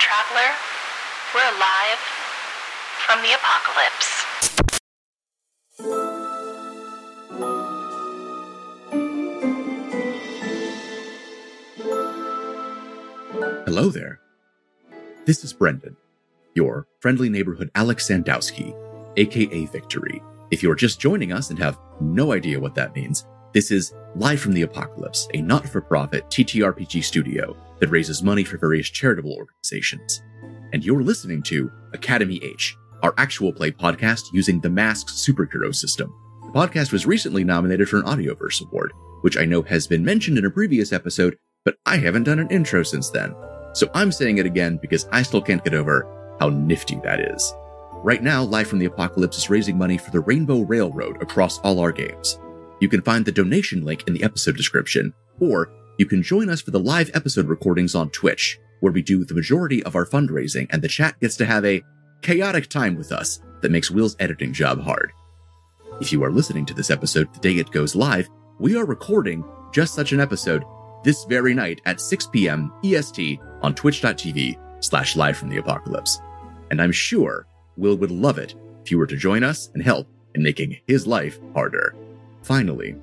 traveler. We're live from the apocalypse. Hello there. This is Brendan, your friendly neighborhood Alex Sandowsky, aka Victory. If you're just joining us and have no idea what that means, this is Live from the Apocalypse, a not for profit TTRPG studio that raises money for various charitable organizations. And you're listening to Academy H, our actual play podcast using the Masks superhero system. The podcast was recently nominated for an Audioverse Award, which I know has been mentioned in a previous episode, but I haven't done an intro since then. So I'm saying it again because I still can't get over how nifty that is. Right now, Live from the Apocalypse is raising money for the Rainbow Railroad across all our games. You can find the donation link in the episode description, or you can join us for the live episode recordings on Twitch, where we do the majority of our fundraising and the chat gets to have a chaotic time with us that makes Will's editing job hard. If you are listening to this episode the day it goes live, we are recording just such an episode this very night at 6 p.m. EST on twitch.tv slash live from the apocalypse. And I'm sure Will would love it if you were to join us and help in making his life harder. Finally,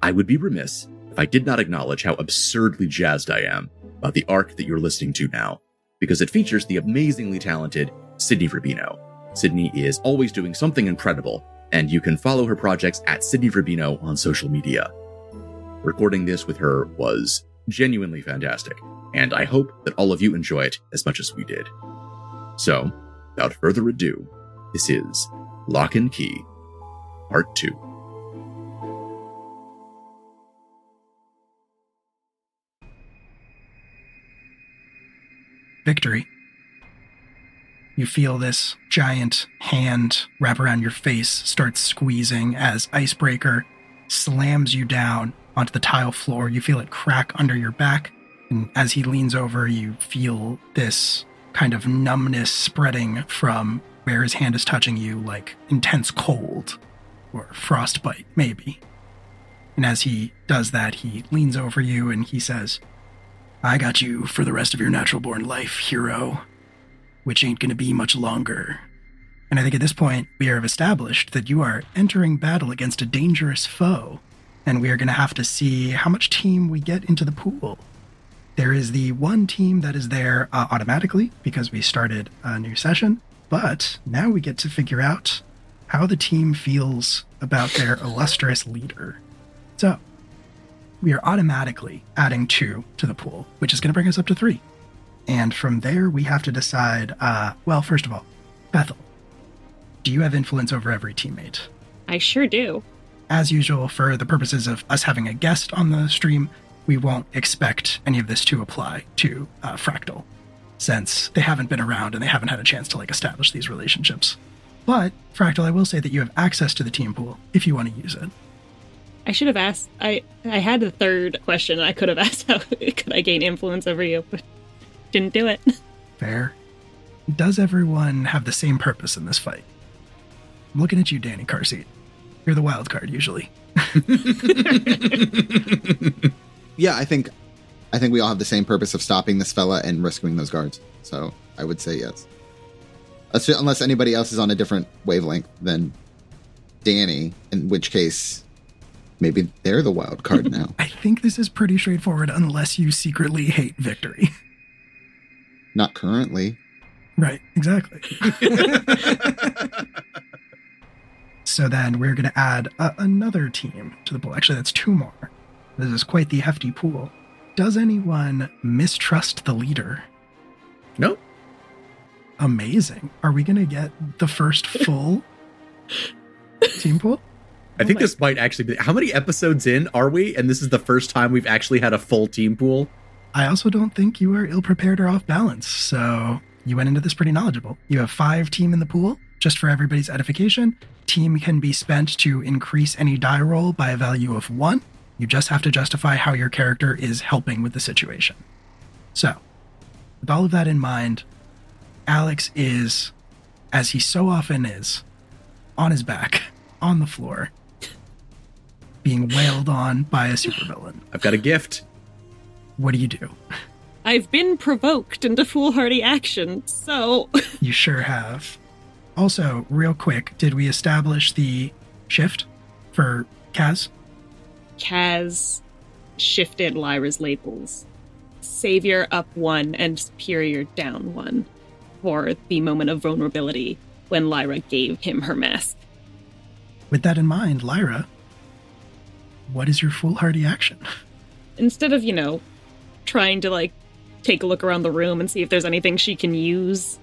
I would be remiss I did not acknowledge how absurdly jazzed I am about the arc that you're listening to now, because it features the amazingly talented Sidney Rubino. Sidney is always doing something incredible, and you can follow her projects at Sidney Rubino on social media. Recording this with her was genuinely fantastic, and I hope that all of you enjoy it as much as we did. So, without further ado, this is Lock and Key, Part 2. Victory. You feel this giant hand wrap around your face, starts squeezing as Icebreaker slams you down onto the tile floor. You feel it crack under your back. And as he leans over, you feel this kind of numbness spreading from where his hand is touching you, like intense cold or frostbite, maybe. And as he does that, he leans over you and he says, I got you for the rest of your natural born life, hero, which ain't gonna be much longer. And I think at this point, we have established that you are entering battle against a dangerous foe, and we are gonna have to see how much team we get into the pool. There is the one team that is there uh, automatically because we started a new session, but now we get to figure out how the team feels about their illustrious leader. So, we are automatically adding two to the pool, which is going to bring us up to three. And from there, we have to decide uh, well, first of all, Bethel, do you have influence over every teammate? I sure do. As usual, for the purposes of us having a guest on the stream, we won't expect any of this to apply to uh, Fractal, since they haven't been around and they haven't had a chance to like establish these relationships. But Fractal, I will say that you have access to the team pool if you want to use it. I should have asked. I I had the third question. I could have asked how could I gain influence over you, but didn't do it. Fair. Does everyone have the same purpose in this fight? I'm looking at you, Danni Carseat. You're the wild card usually. yeah, I think I think we all have the same purpose of stopping this fella and rescuing those guards. So I would say yes. Unless anybody else is on a different wavelength than Danni, in which case maybe they're the wild card now. I think this is pretty straightforward unless you secretly hate victory. Not currently. Right, exactly. so then we're going to add a- another team to the pool. Actually, that's two more. This is quite the hefty pool. Does anyone mistrust the leader? Nope. Amazing. Are we going to get the first full team pool? I think this might actually be. How many episodes in are we? And this is the first time we've actually had a full team pool. I also don't think you are ill prepared or off balance. So you went into this pretty knowledgeable. You have five team in the pool, just for everybody's edification. Team can be spent to increase any die roll by a value of one. You just have to justify how your character is helping with the situation. So, with all of that in mind, Alex is, as he so often is, on his back, on the floor, being wailed on by a supervillain. I've got a gift. What do you do? I've been provoked into foolhardy action, so You sure have. Also, real quick, did we establish the shift for Kaz? Kaz shifted Lyra's labels. Savior up one and Superior down one for the moment of vulnerability when Lyra gave him her mask. With that in mind, Lyra, what is your foolhardy action? Instead of, you know, trying to like take a look around the room and see if there's anything she can use,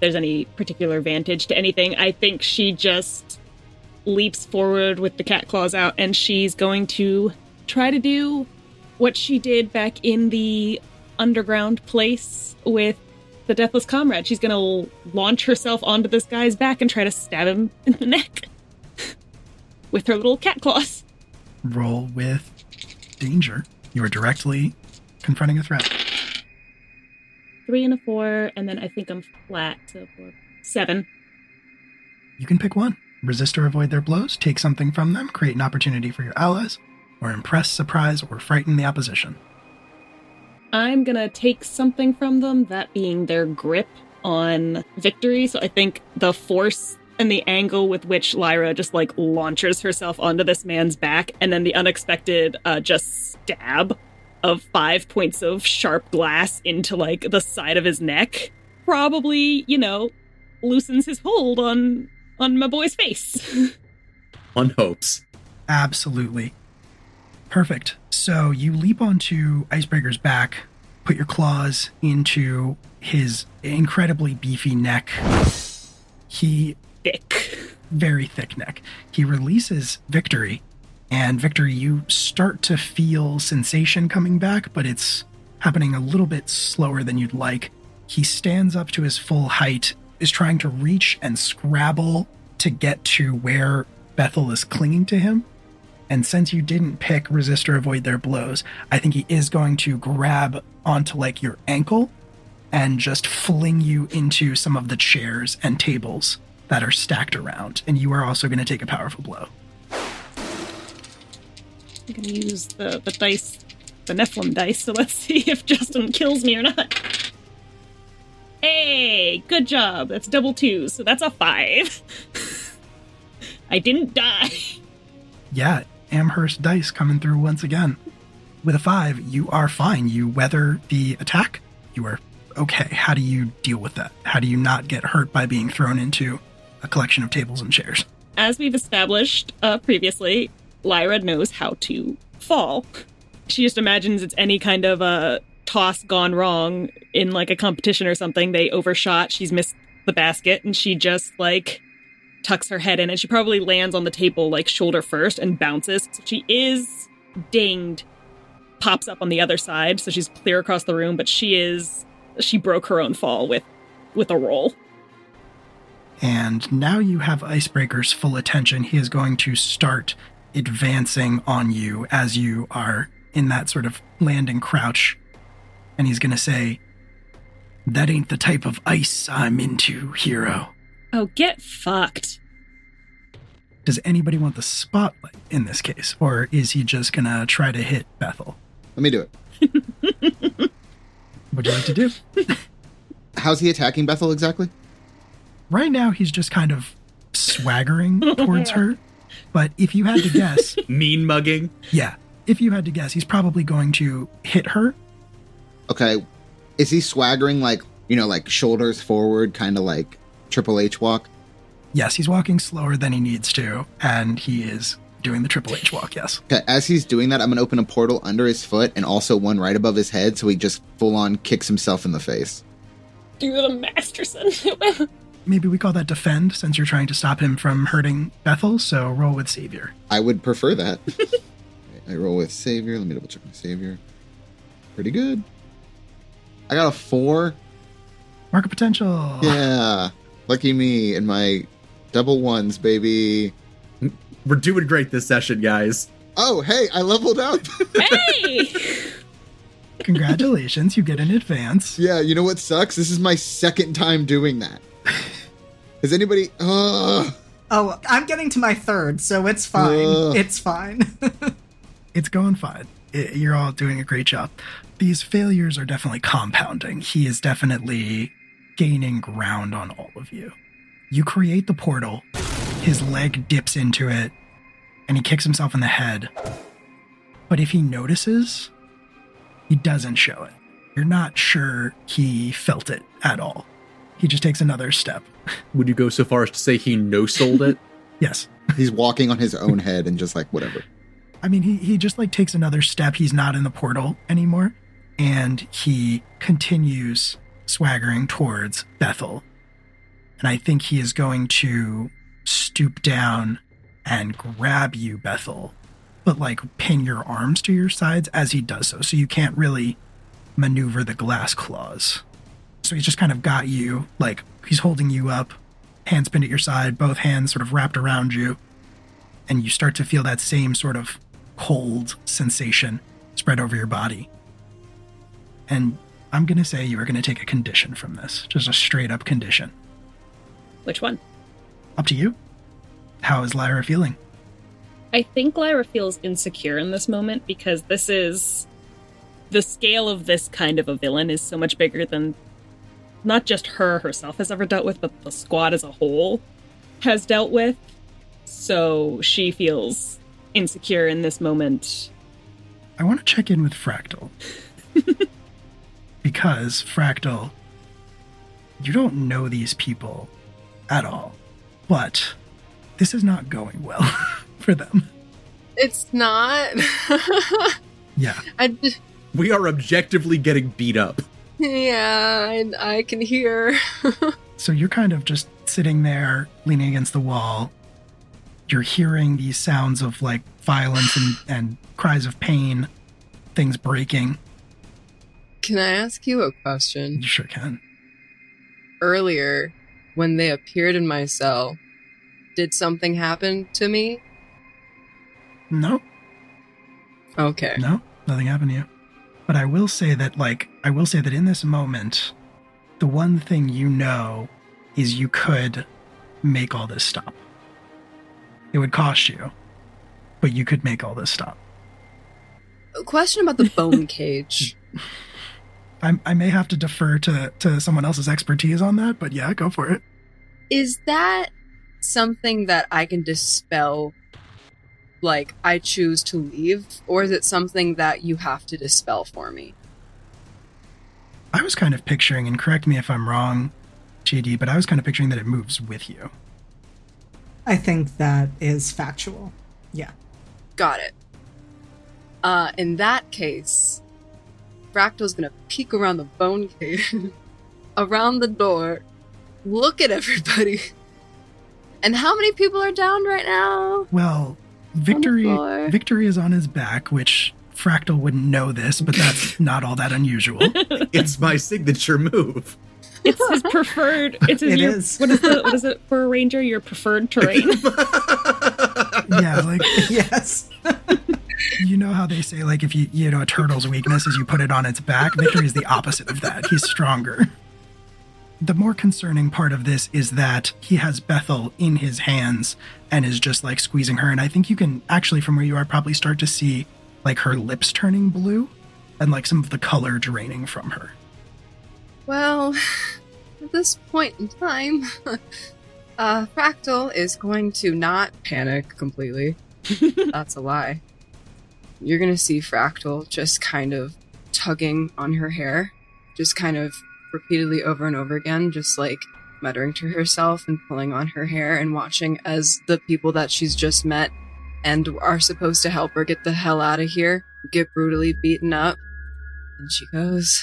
there's any particular advantage to anything, I think she just leaps forward with the cat claws out and she's going to try to do what she did back in the underground place with the deathless comrade. She's going to launch herself onto this guy's back and try to stab him in the neck with her little cat claws. Roll with danger. You are directly confronting a threat. Three and a four, and then I think I'm flat, so four, seven. You can pick one. Resist or avoid their blows, take something from them, create an opportunity for your allies, or impress, surprise, or frighten the opposition. I'm gonna take something from them, that being their grip on victory. So I think the force and the angle with which Lyra just like launches herself onto this man's back, and then the unexpected uh, just stab of five points of sharp glass into like the side of his neck, probably you know loosens his hold on on my boy's face. On hopes. Absolutely. Perfect. So you leap onto Icebreaker's back, put your claws into his incredibly beefy neck. He, Thick. very thick neck. He releases Victory, and Victory, you start to feel sensation coming back, but it's happening a little bit slower than you'd like. He stands up to his full height, is trying to reach and scrabble to get to where Bethel is clinging to him. And since you didn't pick resist or avoid their blows, I think he is going to grab onto like your ankle and just fling you into some of the chairs and tables that are stacked around. And you are also going to take a powerful blow. I'm gonna use the, the dice, the Nephilim dice, so let's see if Justin kills me or not. Hey, good job. That's double twos, so that's a five. I didn't die. Yeah, Amherst dice coming through once again. With a five, you are fine. You weather the attack. You are okay. How do you deal with that? How do you not get hurt by being thrown into a collection of tables and chairs? As we've established uh, previously, Lyra knows how to fall. She just imagines it's any kind of a toss gone wrong in like a competition or something. They overshot, she's missed the basket, and she just like tucks her head in and she probably lands on the table like shoulder first and bounces. So she is dinged, pops up on the other side, so she's clear across the room, but she is she broke her own fall with with a roll. And now you have Icebreaker's full attention. He is going to start advancing on you as you are in that sort of landing crouch. And he's going to say, That ain't the type of ice I'm into, hero. Oh, get fucked. Does anybody want the spotlight in this case? Or is he just going to try to hit Bethel? Let me do it. What'd you like to do? How's he attacking Bethel exactly? Right now, he's just kind of swaggering towards her. But if you had to guess, Mean mugging. yeah, if you had to guess, he's probably going to hit her. Okay. Is he swaggering like, you know, like shoulders forward, kind of like Triple H walk? Yes, he's walking slower than he needs to, and he is doing the Triple H walk, yes. Okay, as he's doing that, I'm going to open a portal under his foot and also one right above his head so he just full on kicks himself in the face. Do the Masterson. Maybe we call that defend since you're trying to stop him from hurting Bethel, so roll with Savior. I would prefer that. I roll with Savior. Let me double check my Savior. Pretty good. I got a four. Market potential. Yeah. Lucky me and my double ones, baby. We're doing great this session, guys. Oh, hey, I leveled up. hey! Congratulations, you get an advance. yeah, you know what sucks? This is my second time doing that. Has anybody. Ugh. Oh, I'm getting to my third, so it's fine. Ugh. It's fine. It's going fine. I- You're all doing a great job. these failures are definitely compounding. He is definitely gaining ground on all of you. You create the portal, his leg dips into it, and he kicks himself in the head. But if he notices, he doesn't show it. You're not sure he felt it at all. He just takes another step. Would you go so far as to say he no sold it? Yes. He's walking on his own head and just like whatever. I mean, he, he just like takes another step. He's not in the portal anymore. And he continues swaggering towards Bethel. And I think he is going to stoop down and grab you, Bethel, but like pin your arms to your sides as he does so. So you can't really maneuver the glass claws. So he's just kind of got you, like he's holding you up, hands pinned at your side, both hands sort of wrapped around you. And you start to feel that same sort of cold sensation spread over your body. And I'm going to say you are going to take a condition from this, just a straight up condition. Which one? Up to you. How is Lyra feeling? I think Lyra feels insecure in this moment because this is the scale of this kind of a villain is so much bigger than not just her herself has ever dealt with, but the squad as a whole has dealt with. So she feels insecure in this moment. I want to check in with Fractal. because, Fractal, you don't know these people at all. But this is not going well for them. It's not. Yeah. I We are objectively getting beat up. Yeah, and I can hear. So you're kind of just sitting there, leaning against the wall. You're hearing these sounds of like violence and, and cries of pain, things breaking. Can I ask you a question? You sure can. Earlier, when they appeared in my cell, did something happen to me? No, Okay. no, nothing happened to you. But I will say that, like, I will say that in this moment, the one thing you know is you could make all this stop. It would cost you, but you could make all this stop. A question about the bone cage. I, I may have to defer to, to someone else's expertise on that, but yeah, go for it. Is that something that I can dispel? Like, I choose to leave? Or is it something that you have to dispel for me? I was kind of picturing, and correct me if I'm wrong, JD, but I was kind of picturing that it moves with you. I think that is factual. Yeah. Got it. Uh, in that case, Fractal's gonna peek around the bone cage, around the door, look at everybody. And how many people are down right now? Well, Victory. Victory is on his back, which Fractal wouldn't know this, but that's not all that unusual. It's my signature move. It's his preferred. It's his. It your, is. What is the? What is it for a ranger? Your preferred terrain. yeah, like yes. you know how they say like if you you know a turtle's weakness is you put it on its back. Victory is the opposite of that. He's stronger. The more concerning part of this is that he has Bethel in his hands and is just like squeezing her. And I think you can actually, from where you are, probably start to see like her lips turning blue and like some of the color draining from her. Well, at this point in time, uh, Fractal is going to not panic completely. That's a lie. You're gonna see Fractal just kind of tugging on her hair, just kind of repeatedly over and over again, just like muttering to herself and pulling on her hair and watching as the people that she's just met and are supposed to help her get the hell out of here get brutally beaten up. And she goes,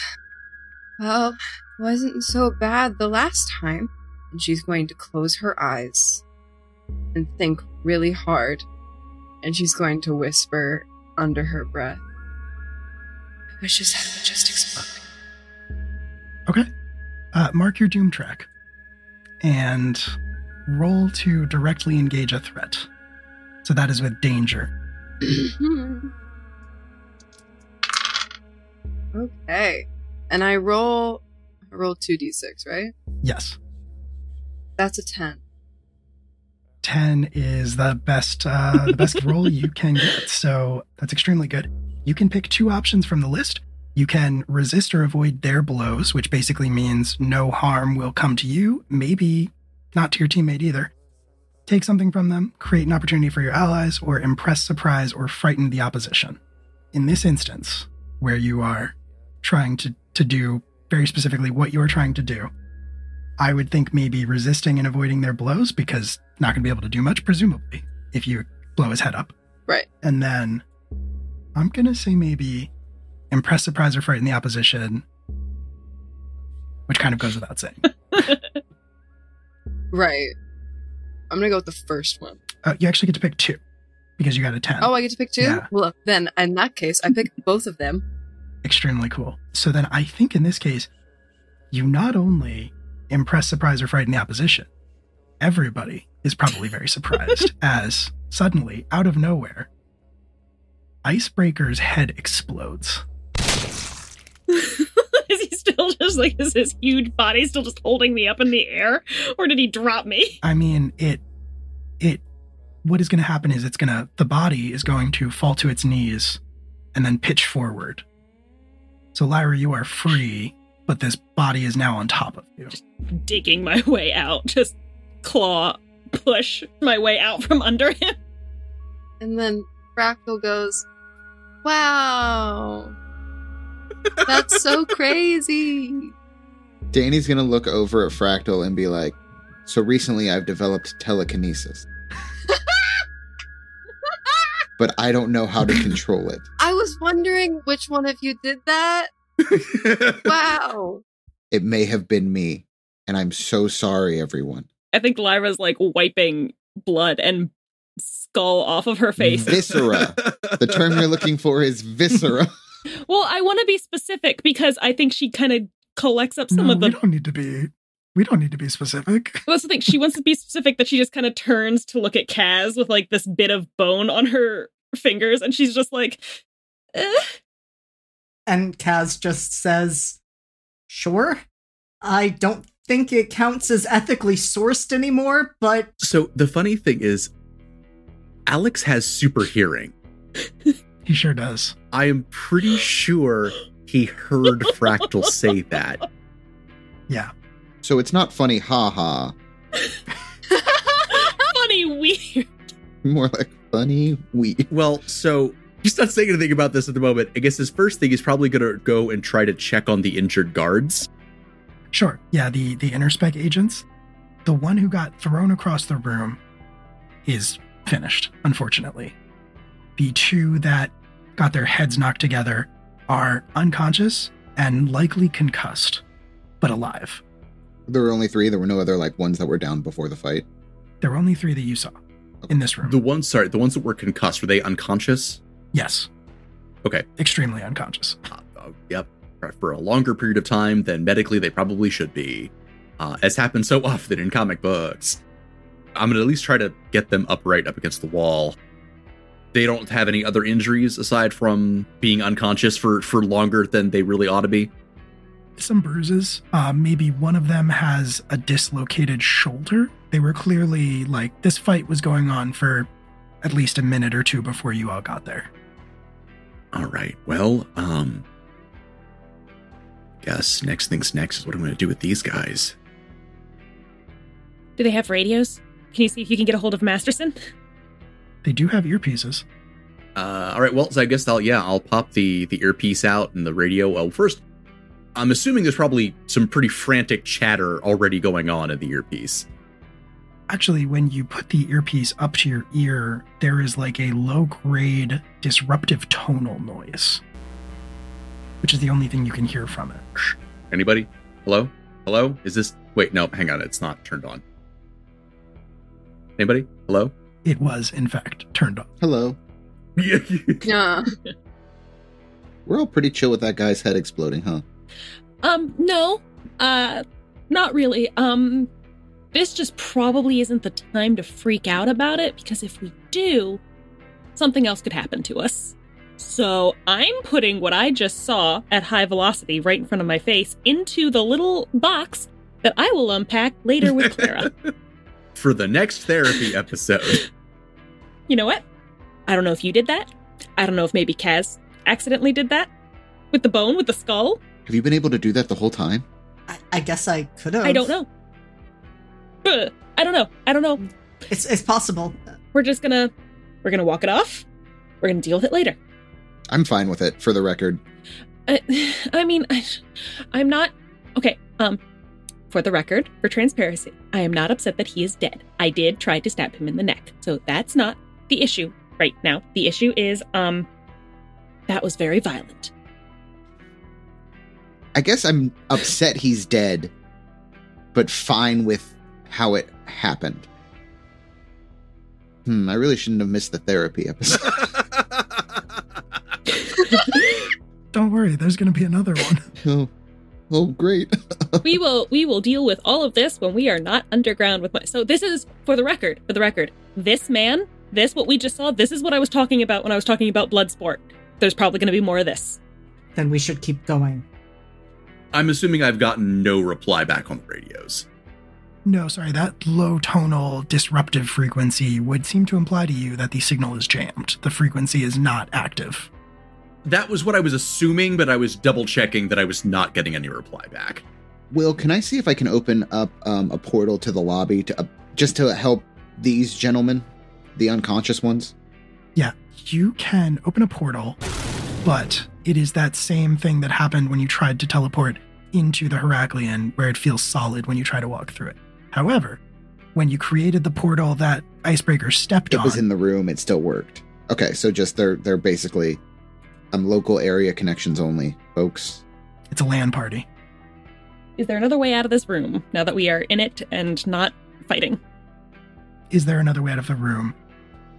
Well, wasn't so bad the last time. And she's going to close her eyes and think really hard. And she's going to whisper under her breath, I wish his head would just explode. Okay. Uh, mark your doom track and roll to directly engage a threat. So that is with danger. okay. And I roll I roll 2d6, right? Yes. That's a 10. 10 is the best uh, the best roll you can get. So that's extremely good. You can pick two options from the list. You can resist or avoid their blows, which basically means no harm will come to you, maybe not to your teammate either. Take something from them, create an opportunity for your allies, or impress, surprise, or frighten the opposition. In this instance, where you are trying to, to do very specifically what you are trying to do, I would think maybe resisting and avoiding their blows because not going to be able to do much, presumably, if you blow his head up. Right. And then I'm going to say maybe impress, surprise, or frighten the opposition, which kind of goes without saying. Right. I'm gonna go with the first one. Uh, you actually get to pick two because you got a 10. Oh, I get to pick two? Yeah. Well, then in that case, I pick both of them. Extremely cool. So then I think in this case, you not only impress, surprise, or frighten the opposition, everybody is probably very surprised as suddenly, out of nowhere, Icebreaker's head explodes. is he still just like is his huge body still just holding me up in the air, or did he drop me? I mean, it, it, what is going to happen is it's going to, the body is going to fall to its knees and then pitch forward. So, Lyra, you are free, but this body is now on top of you. just Digging my way out, just claw push my way out from under him. And then Fractal goes, Wow. That's so crazy. Danni's gonna look over at Fractal and be like, "So recently, I've developed telekinesis, but I don't know how to control it. I was wondering which one of you did that. Wow. It may have been me, and I'm so sorry, everyone." I think Lyra's like wiping blood and skull off of her face. Viscera. The term you're looking for is viscera. Well, I want to be specific because I think she kind of collects up some no, of we the. don't need to be, we don't need to be specific. Well, that's the thing. She wants to be specific that she just kind of turns to look at Kaz with like this bit of bone on her fingers, and she's just like, eh. And Kaz just says, Sure. I don't think it counts as ethically sourced anymore, but so the funny thing is, Alex has super hearing. He sure does. I am pretty sure he heard Fractal say that. Yeah. So it's not funny, ha ha. funny weird. More like funny we. Well, so he's not saying anything about this at the moment. I guess his first thing is probably going to go and try to check on the injured guards. Sure. Yeah, the the interspec agents. The one who got thrown across the room is finished, unfortunately. The two that got their heads knocked together are unconscious and likely concussed, but alive. There were only three. There were no other like ones that were down before the fight. There were only three that you saw in this room. The ones, sorry, the ones that were concussed, were they unconscious? yes. Okay. Extremely unconscious. Uh, uh, yep. For a longer period of time than medically they probably should be, uh, as happens so often in comic books. I'm gonna at least try to get them upright up against the wall. They don't have any other injuries aside from being unconscious for for longer than they really ought to be. Some bruises. Uh, maybe one of them has a dislocated shoulder. They were clearly like this fight was going on for at least a minute or two before you all got there. All right. Well, um, guess next thing's next is what I'm going to do with these guys. Do they have radios? Can you see if you can get a hold of Masterson? They do have earpieces. Uh, all right. Well, so I guess I'll yeah I'll pop the the earpiece out and the radio. Well, first, I'm assuming there's probably some pretty frantic chatter already going on in the earpiece. Actually, when you put the earpiece up to your ear, there is like a low grade disruptive tonal noise, which is the only thing you can hear from it. Anybody? Hello? Hello? Is this? Wait, no. Hang on. It's not turned on. Anybody? Hello? It was, in fact, turned on. Hello. Yeah. We're all pretty chill with that guy's head exploding, huh? Um, no. Uh, not really. Um, this just probably isn't the time to freak out about it because if we do, something else could happen to us. So I'm putting what I just saw at high velocity right in front of my face into the little box that I will unpack later with Clara. For the next therapy episode. you know what? I don't know if you did that. I don't know if maybe Kaz accidentally did that. With the bone, with the skull? Have you been able to do that the whole time? I, I guess I could have. I don't know. Ugh, I don't know. I don't know. It's it's possible. We're just gonna we're gonna walk it off. We're gonna deal with it later. I'm fine with it, for the record. I, I mean, I, I'm not okay. Um, for the record, for transparency, I am not upset that he is dead. I did try to stab him in the neck, so that's not the issue right now. The issue is, um, that was very violent. I guess I'm upset he's dead, but fine with how it happened. Hmm, I really shouldn't have missed the therapy episode. Don't worry, there's going to be another one. oh, oh, great. we will we will deal with all of this when we are not underground with my so this is for the record for the record this man this what we just saw this is what i was talking about when i was talking about blood sport there's probably going to be more of this Then we should keep going. I'm assuming I've gotten no reply back on the radios. No, sorry, that low tonal disruptive frequency would seem to imply to you that the signal is jammed. The frequency is not active. That was what I was assuming, but I was double checking that I was not getting any reply back. Will, can I see if I can open up um, a portal to the lobby to uh, just to help these gentlemen, the unconscious ones? Yeah, you can open a portal, but it is that same thing that happened when you tried to teleport into the Heraklion, where it feels solid when you try to walk through it. However, when you created the portal that Icebreaker stepped It on, it was in the room. It still worked. Okay, so just they're they're basically um local area connections only, folks. it's a land party. is there another way out of this room now that we are in it and not fighting Is there another way out of the room?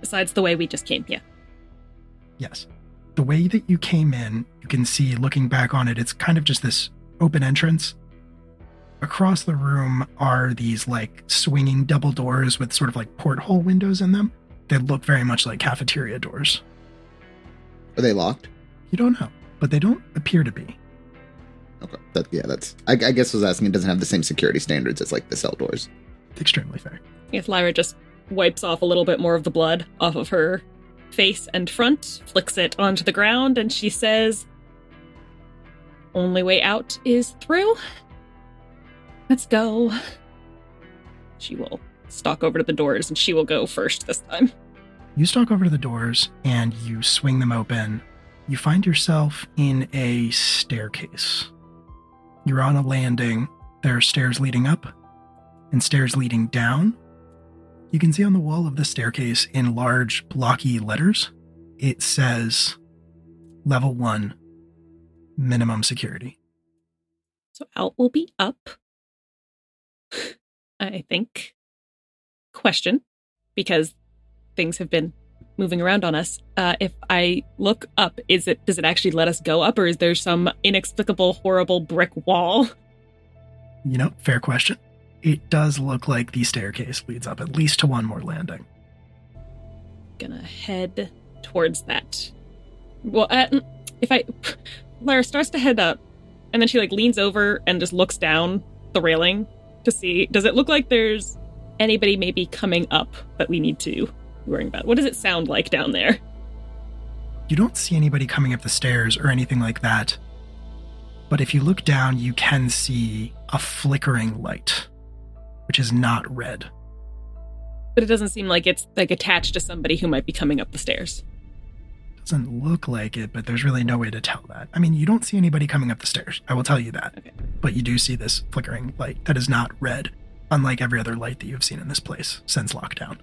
besides the way we just came yeah Yes. The way that you came in, you can see looking back on it, it's kind of just this open entrance. Across the room are these like swinging double doors with sort of like porthole windows in them. They look very much like cafeteria doors. Are they locked? You don't know, but they don't appear to be. Okay, that yeah, that's. I, I guess I was asking. It doesn't have the same security standards as like the cell doors. Extremely fair. Yes, Lyra just wipes off a little bit more of the blood off of her face and front, flicks it onto the ground, and she says, Only way out is through. Let's go. She will stalk over to the doors and she will go first this time. You stalk over to the doors and you swing them open. You find yourself in a staircase. You're on a landing. There are stairs leading up and stairs leading down. You can see on the wall of the staircase in large blocky letters, it says level one, minimum security. So out will be up. I think. Question, because things have been moving around on us. Uh, if I look up, is it does it actually let us go up, or is there some inexplicable, horrible brick wall? You know, fair question. It does look like the staircase leads up at least to one more landing. Gonna head towards that. Well, uh, if I, Lyra starts to head up, and then she like leans over and just looks down the railing to see. Does it look like there's anybody maybe coming up that we need to be worrying about? What does it sound like down there? You don't see anybody coming up the stairs or anything like that. But if you look down, you can see a flickering light, which is not red. But it doesn't seem like it's like attached to somebody who might be coming up the stairs. Doesn't look like it, but there's really no way to tell that. I mean, you don't see anybody coming up the stairs. I will tell you that. Okay. But you do see this flickering light that is not red, unlike every other light that you've seen in this place since lockdown.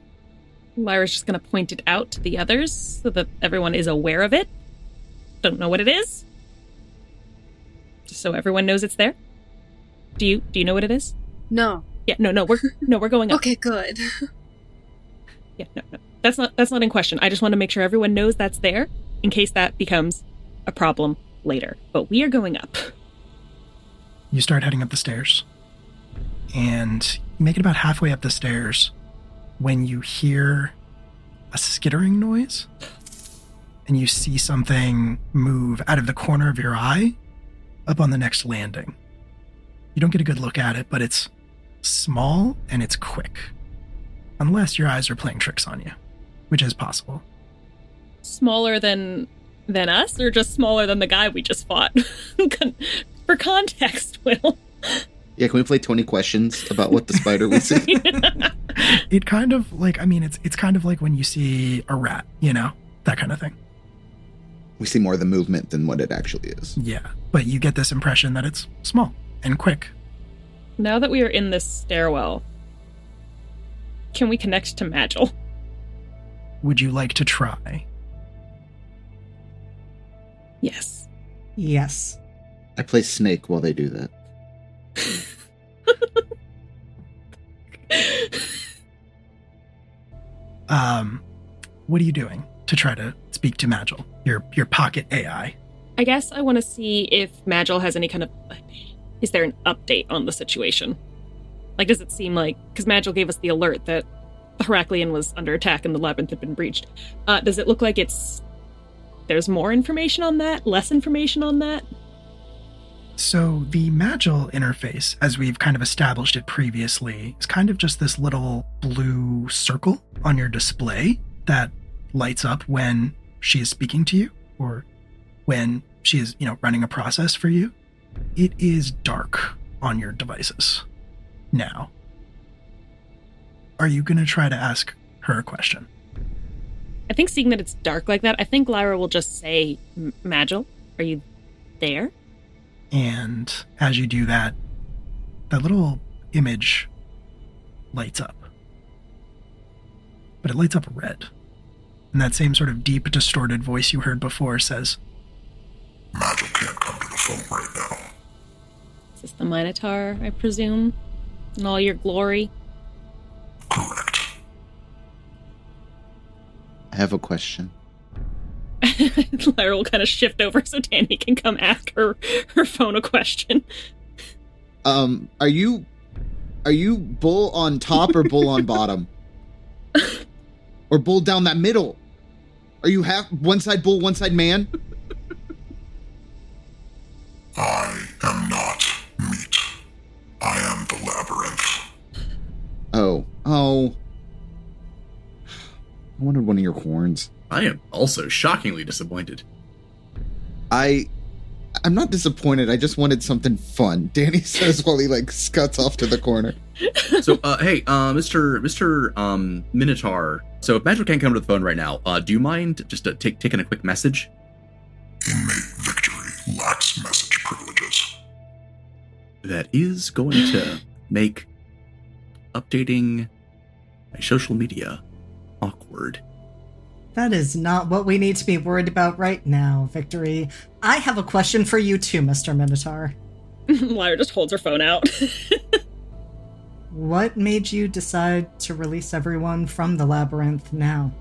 Lyra's just gonna point it out to the others so that everyone is aware of it. Don't know what it is. Just so everyone knows it's there. Do you do you know what it is? No. Yeah, no, no, we're no, we're going up. Okay, good. Yeah, no, no. That's not that's not in question. I just want to make sure everyone knows that's there in case that becomes a problem later. But we are going up. You start heading up the stairs, and you make it about halfway up the stairs when you hear a skittering noise, and you see something move out of the corner of your eye up on the next landing. You don't get a good look at it, but it's small and it's quick. Unless your eyes are playing tricks on you, which is possible. Smaller than than us, or just smaller than the guy we just fought? For context, Will. Yeah, can we play 20 questions about what the spider we see? It kind of like I mean it's it's kind of like when you see a rat, you know, that kind of thing. we see more of the movement than what it actually is. Yeah, but you get this impression that it's small and quick. Now that we are in this stairwell, can we connect to Magil? Would you like to try? Yes. Yes. I play Snake while they do that. Um, what are you doing to try to speak to Magil, your your pocket AI? I guess I want to see if Magil has any kind of. Is there an update on the situation? Like, does it seem like. Because Magil gave us the alert that Heraklion was under attack and the labyrinth had been breached. Uh, does it look like it's. There's more information on that? Less information on that? So the Magil interface, as we've kind of established it previously, is kind of just this little blue circle on your display that lights up when she is speaking to you or when she is, you know, running a process for you. It is dark on your devices now. Are you going to try to ask her a question? I think seeing that it's dark like that, I think Lyra will just say, Magil, are you there? And as you do that, that little image lights up. But it lights up red. And that same sort of deep, distorted voice you heard before says, Magil can't come to the phone right now. Is this the Minotaur, I presume? In all your glory? Correct. I have a question. Lyra will kind of shift over so Danni can come ask her her phone a question. Um, are you are you bull on top or bull on bottom? or bull down that middle? Are you half one side bull, one side man? I am not meat. I am the labyrinth. Oh, oh. I wanted one of your horns. I am also shockingly disappointed. I I'm not disappointed. I just wanted something fun. Danni says while he like scuts off to the corner. So, uh, hey, uh, Mister Mister um, Minotaur. So, if Magil can't come to the phone right now, uh, do you mind just uh, take, taking a quick message? Inmate victory lacks message privileges. That is going to make updating my social media awkward. That is not what we need to be worried about right now, Victory. I have a question for you too, Mr. Minotaur. Lyra just holds her phone out. What made you decide to release everyone from the labyrinth now?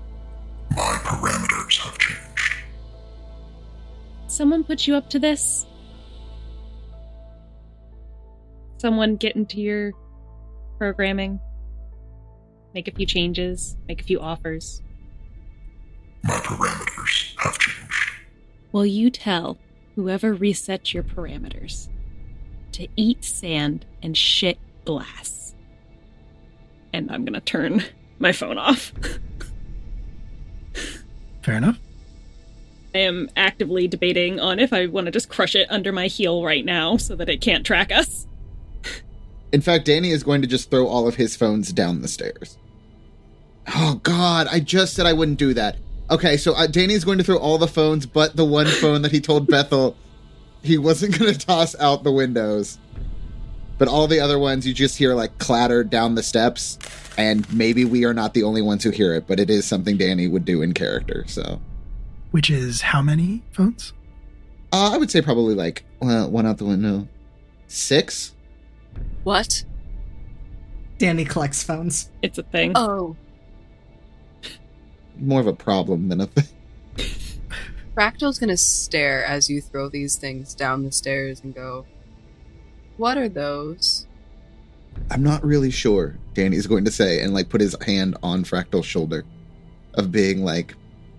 My parameters have changed. Someone put you up to this? Someone get into your programming? Make a few changes, make a few offers. My parameters have changed. Will you tell whoever resets your parameters to eat sand and shit glass? And I'm gonna turn my phone off. Fair enough. I am actively debating on if I want to just crush it under my heel right now so that it can't track us. In fact, Danni is going to just throw all of his phones down the stairs. Oh God! I just said I wouldn't do that. Okay, so uh, Danni's going to throw all the phones, but the one phone that he told Bethel he wasn't going to toss out the windows. But all the other ones you just hear like clatter down the steps, and maybe we are not the only ones who hear it, but it is something Danni would do in character. So Which is how many phones? uh, I would say probably like uh, one out the window, six. What? Danni collects phones. It's a thing. Oh, More of a problem than a thing. Fractal's gonna stare as you throw these things down the stairs and go, What are those? I'm not really sure, Danni's going to say, and like put his hand on Fractal's shoulder, of being like,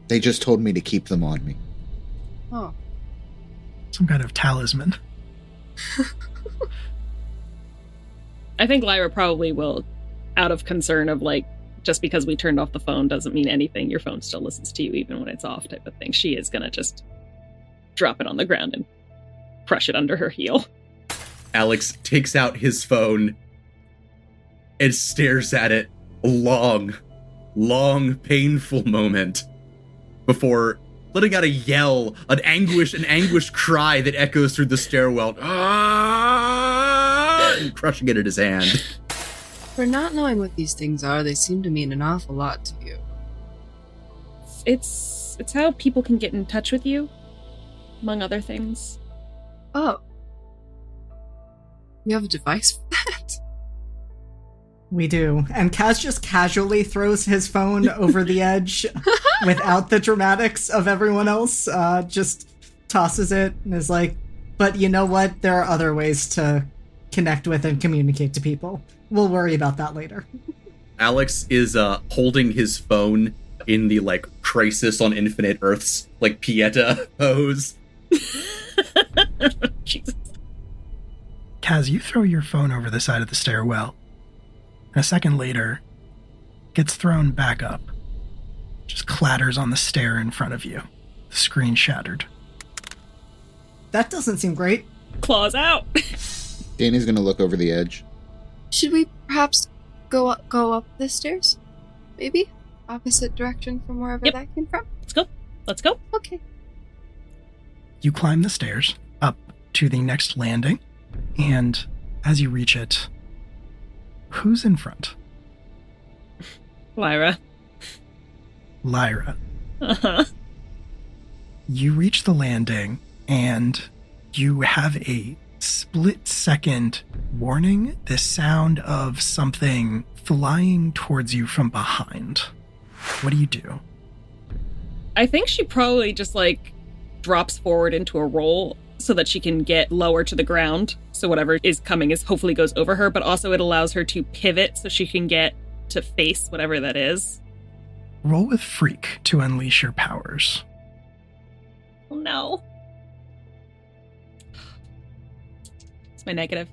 they just told me to keep them on me. Oh. Some kind of talisman. I think Lyra probably will, out of concern of like just because we turned off the phone doesn't mean anything. Your phone still listens to you even when it's off, type of thing. She is gonna just drop it on the ground and crush it under her heel. Alex takes out his phone and stares at it a long, long, painful moment before letting out a yell, an anguish, an anguished cry that echoes through the stairwell, "Ah!" And crushing it in his hand. For not knowing what these things are, they seem to mean an awful lot to you. It's it's how people can get in touch with you, among other things. Oh. You have a device for that? We do. And Kaz just casually throws his phone over the edge without the dramatics of everyone else. Uh, just tosses it and is like, but you know what? There are other ways to connect with and communicate to people. We'll worry about that later. Alex is uh holding his phone in the like crisis on infinite earths like pieta pose Jesus. Kaz, you throw your phone over the side of the stairwell. And a second later, gets thrown back up. Just clatters on the stair in front of you. The screen shattered. That doesn't seem great. Claws out. Danni's gonna look over the edge. Should we perhaps go up, go up the stairs? Maybe? Opposite direction from wherever Yep. that came from? Let's go. Let's go. Okay. You climb the stairs up to the next landing, and as you reach it, who's in front? Lyra. Lyra. Uh-huh. You reach the landing, and you have a split second warning the sound of something flying towards you from behind. What do you do? I think she probably just like drops forward into a roll so that she can get lower to the ground. So whatever is coming is hopefully goes over her, but also it allows her to pivot so she can get to face whatever that is. Roll with Freak to unleash your powers. Oh no. My negative.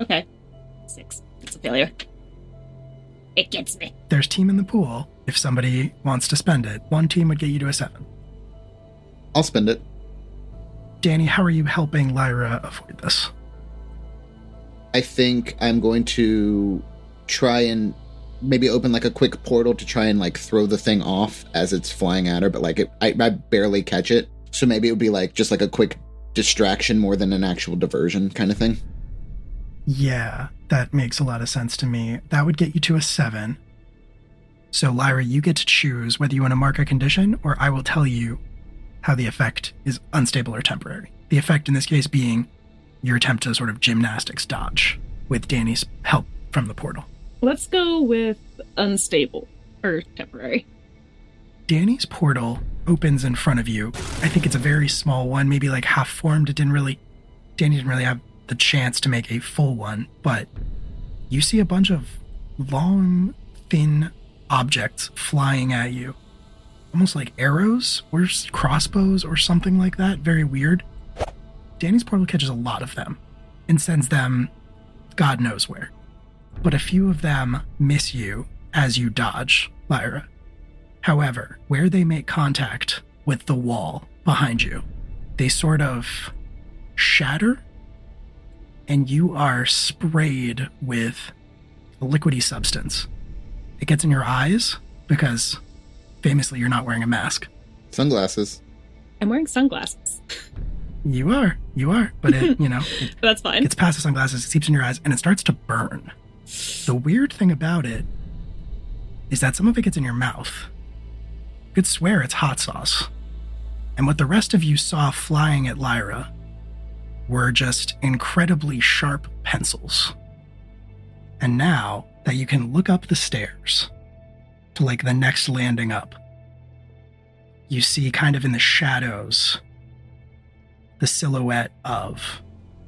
Okay. Six. It's a failure. It gets me. There's team in the pool. If somebody wants to spend it, one team would get you to a seven. I'll spend it. Danni, how are you helping Lyra avoid this? I think I'm going to try and maybe open like a quick portal to try and like throw the thing off as it's flying at her, but like it, I, I barely catch it. So maybe it would be like just like a quick distraction more than an actual diversion kind of thing. Yeah, that makes a lot of sense to me. That would get you to a seven. So, Lyra, you get to choose whether you want to mark a condition, or I will tell you how the effect is unstable or temporary. The effect in this case being your attempt to sort of gymnastics dodge with Danni's help from the portal. Let's go with unstable or temporary. Danni's portal opens in front of you. I think it's a very small one, maybe like half formed. It didn't really, Danni didn't really have the chance to make a full one, but you see a bunch of long, thin objects flying at you. Almost like arrows or crossbows or something like that. Very weird. Danni's portal catches a lot of them and sends them God knows where. But a few of them miss you as you dodge, Lyra. However, where they make contact with the wall behind you, they sort of shatter, and you are sprayed with a liquidy substance. It gets in your eyes because famously you're not wearing a mask. Sunglasses. I'm wearing sunglasses. You are, you are, but it, you know, it That's fine. gets past the sunglasses, it seeps in your eyes, and it starts to burn. The weird thing about it is that some of it gets in your mouth. Could swear it's hot sauce. And what the rest of you saw flying at Lyra were just incredibly sharp pencils. And now that you can look up the stairs to like the next landing up, you see kind of in the shadows the silhouette of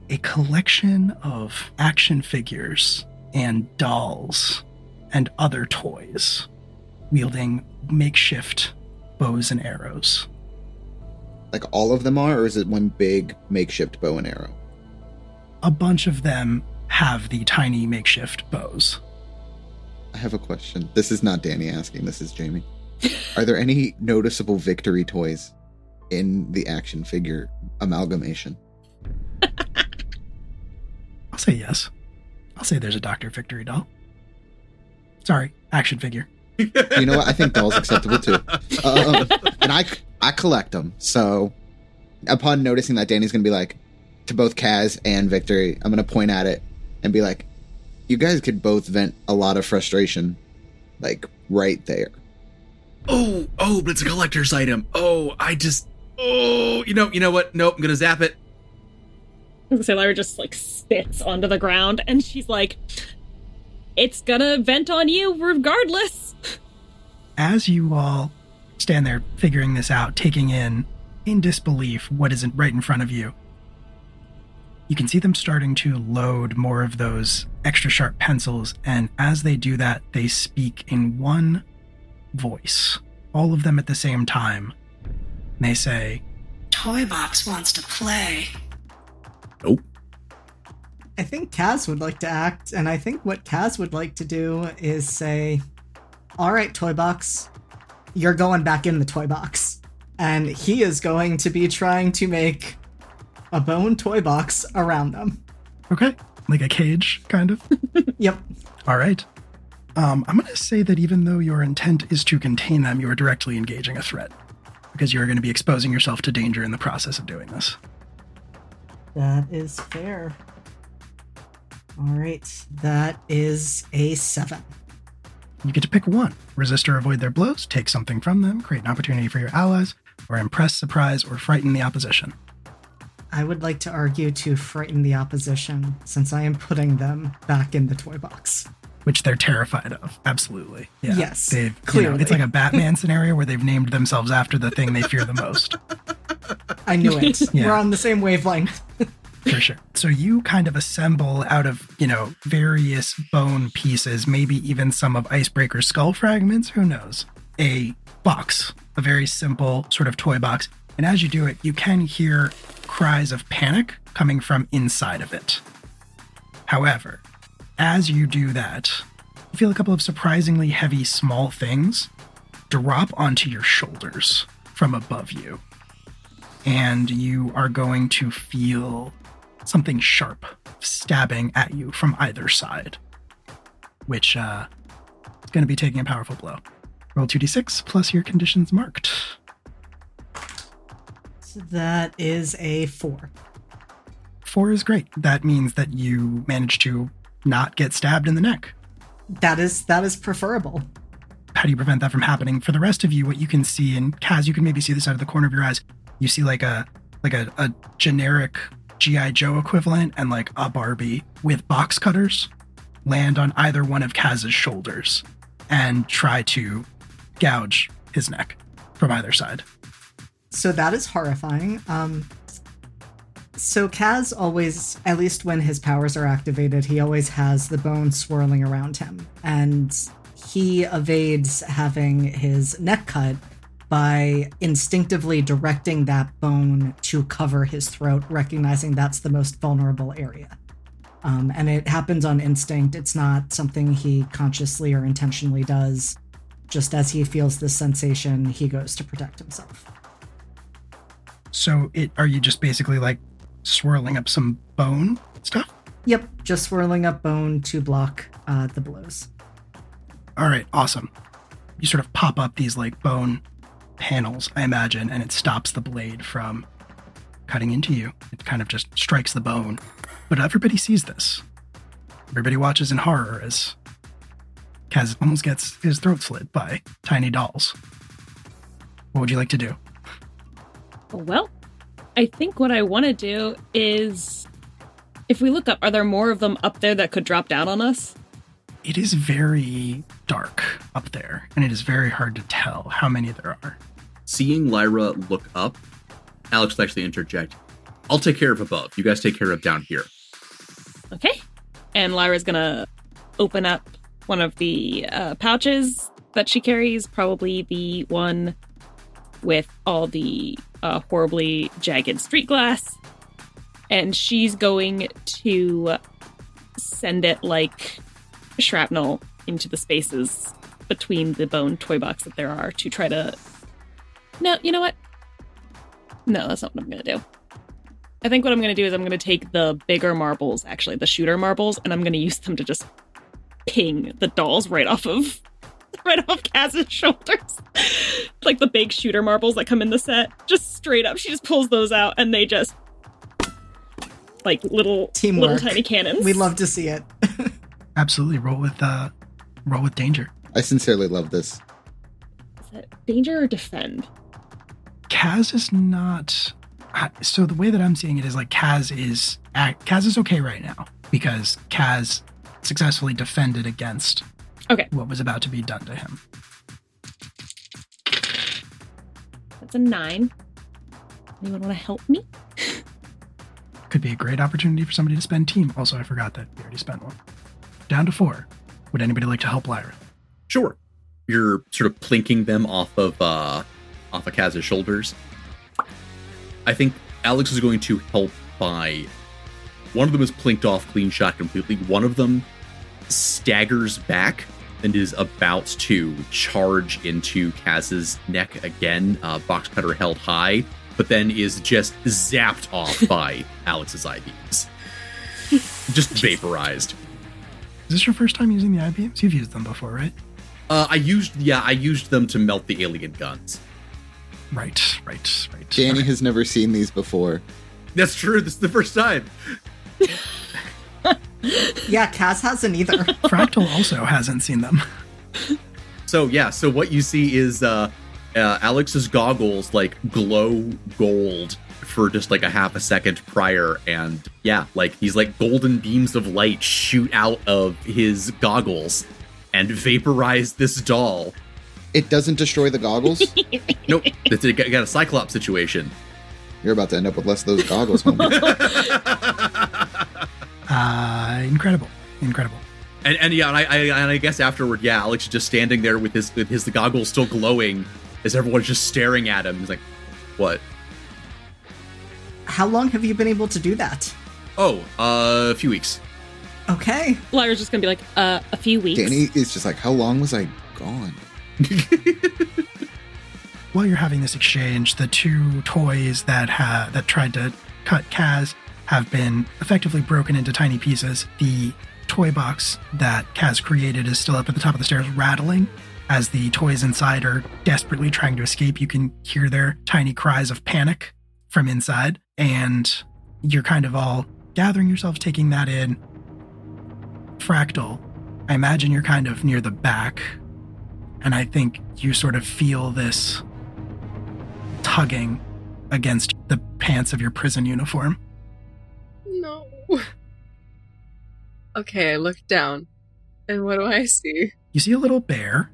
a collection of action figures and dolls and other toys wielding makeshift bows and arrows. Like all of them are, or is it one big makeshift bow and arrow? A bunch of them have the tiny makeshift bows. I have a question. This is not Danni asking, this is Jamie. Are there any noticeable victory toys in the action figure amalgamation? I'll say yes. I'll say there's a Dr. Victory doll. Sorry, action figure. You know what? I think dolls acceptable too. Um, and I I collect them. So upon noticing that Danni's going to be like to both Kaz and Victory, I'm going to point at it and be like, "You guys could both vent a lot of frustration, like right there." Oh, oh, but it's a collector's item. Oh, I just, oh, you know, you know what? Nope, I'm gonna zap it. So Lyra just like spits onto the ground and she's like, It's gonna vent on you regardless. As you all stand there figuring this out, taking in, in disbelief, what isn't right in front of you, you can see them starting to load more of those extra sharp pencils. And as they do that, they speak in one voice, all of them at the same time. And they say, Toybox wants to play. Nope. I think Kaz would like to act, and I think what Kaz would like to do is say, All right, Toy Box, you're going back in the toy box. And he is going to be trying to make a bone toy box around them. Okay, like a cage, kind of. Yep. All right. Um, I'm going to say that even though your intent is to contain them, you are directly engaging a threat because you are going to be exposing yourself to danger in the process of doing this. That is fair. All right, that is a seven. You get to pick one resist or avoid their blows, take something from them, create an opportunity for your allies, or impress, surprise, or frighten the opposition. I would like to argue to frighten the opposition since I am putting them back in the toy box. which they're terrified of. Absolutely. Yeah. Yes, They've, you know, clearly. it's like a Batman scenario where they've named themselves after the thing they fear the most, I knew it. Yeah. We're on the same wavelength. for sure. So you kind of assemble out of, you know, various bone pieces, maybe even some of Icebreaker's skull fragments, who knows, a box, a very simple sort of toy box. And as you do it, you can hear cries of panic coming from inside of it. However, as you do that, you feel a couple of surprisingly heavy small things drop onto your shoulders from above you. And you are going to feel something sharp stabbing at you from either side, which uh, is going to be taking a powerful blow. Roll 2d6 plus your conditions marked. So that is a four. Four is great. That means that you manage to not get stabbed in the neck. That is that is preferable. how do you prevent that from happening? For the rest of you, what you can see, and Kaz, you can maybe see this out of the corner of your eyes. You see like a like a, a generic GI Joe equivalent and like a Barbie with box cutters land on either one of Kaz's shoulders and try to gouge his neck from either side. So that is horrifying. Um, so Kaz always, at least when his powers are activated, he always has the bone swirling around him, and he evades having his neck cut by instinctively directing that bone to cover his throat, recognizing that's the most vulnerable area. Um, and it happens on instinct. It's not something he consciously or intentionally does. Just as he feels this sensation, he goes to protect himself. So it are you just basically like swirling up some bone stuff? Yep, just swirling up bone to block uh, the blows. All right, awesome. You sort of pop up these like bone panels, I imagine, and it stops the blade from cutting into you. It kind of just strikes the bone. But everybody sees this. Everybody watches in horror as Kaz almost gets his throat slit by tiny dolls. What would you like to do? Well, I think what I want to do is if we look up, are there more of them up there that could drop down on us? It is very dark up there, and it is very hard to tell how many there are. Seeing Lyra look up, Alex will actually interject. I'll take care of above. You guys take care of down here. Okay. And Lyra's gonna open up one of the uh, pouches that she carries, probably the one with all the uh, horribly jagged street glass. And she's going to send it like shrapnel into the spaces between the bone toy box that there are to try to. No, you know what? No, that's not what I'm going to do. I think what I'm going to do is I'm going to take the bigger marbles, actually, the shooter marbles, and I'm going to use them to just ping the dolls right off of right off Kaz's shoulders. like the big shooter marbles that come in the set. Just straight up. She just pulls those out and they just like little Teamwork. little tiny cannons. we'd love to see it. Absolutely, roll with uh, roll with danger. I sincerely love this. Is it danger or defend? Kaz is not. So the way that I'm seeing it is like Kaz is act- Kaz is okay right now because Kaz successfully defended against Okay. what was about to be done to him. That's a nine. Anyone want to help me? Could be a great opportunity for somebody to spend team. Also, I forgot that we already spent one. Down to four. Would anybody like to help Lyra? Sure. You're sort of plinking them off of uh off of Kaz's shoulders. I think Alex is going to help by one of them is plinked off clean shot completely. One of them staggers back and is about to charge into Kaz's neck again, uh, box cutter held high, but then is just zapped off by Alex's eye beams. just vaporized. Is this your first time using the eye beams? You've used them before, right? Uh, I used yeah, I used them to melt the alien guns. Right, right, right. Danni Okay. has never seen these before. That's true. This is the first time. Yeah, Kaz hasn't either. Fractal also hasn't seen them. So yeah, so what you see is uh, uh Alex's goggles like glow gold for just like a half a second prior and yeah, like these like golden beams of light shoot out of his goggles and vaporize this doll. It doesn't destroy the goggles. Nope, it's a, got a cyclops situation. You're about to end up with less of those goggles, homie. Uh, incredible, incredible. And and yeah, and I, I and I guess afterward, yeah, Alex is just standing there with his with his the goggles still glowing as everyone's just staring at him. He's like, "What? How long have you been able to do that? Oh, uh, a few weeks." Okay. Lyra's just gonna be like, uh, a few weeks. Danni is just like, how long was I gone? While you're having this exchange, the two toys that ha- that tried to cut Kaz have been effectively broken into tiny pieces. The toy box that Kaz created is still up at the top of the stairs, rattling. As the toys inside are desperately trying to escape, you can hear their tiny cries of panic from inside, and you're kind of all gathering yourself, taking that in. Fractal, I imagine you're kind of near the back, and I think you sort of feel this tugging against the pants of your prison uniform. No. Okay, I look down. And what do I see? You see a little bear,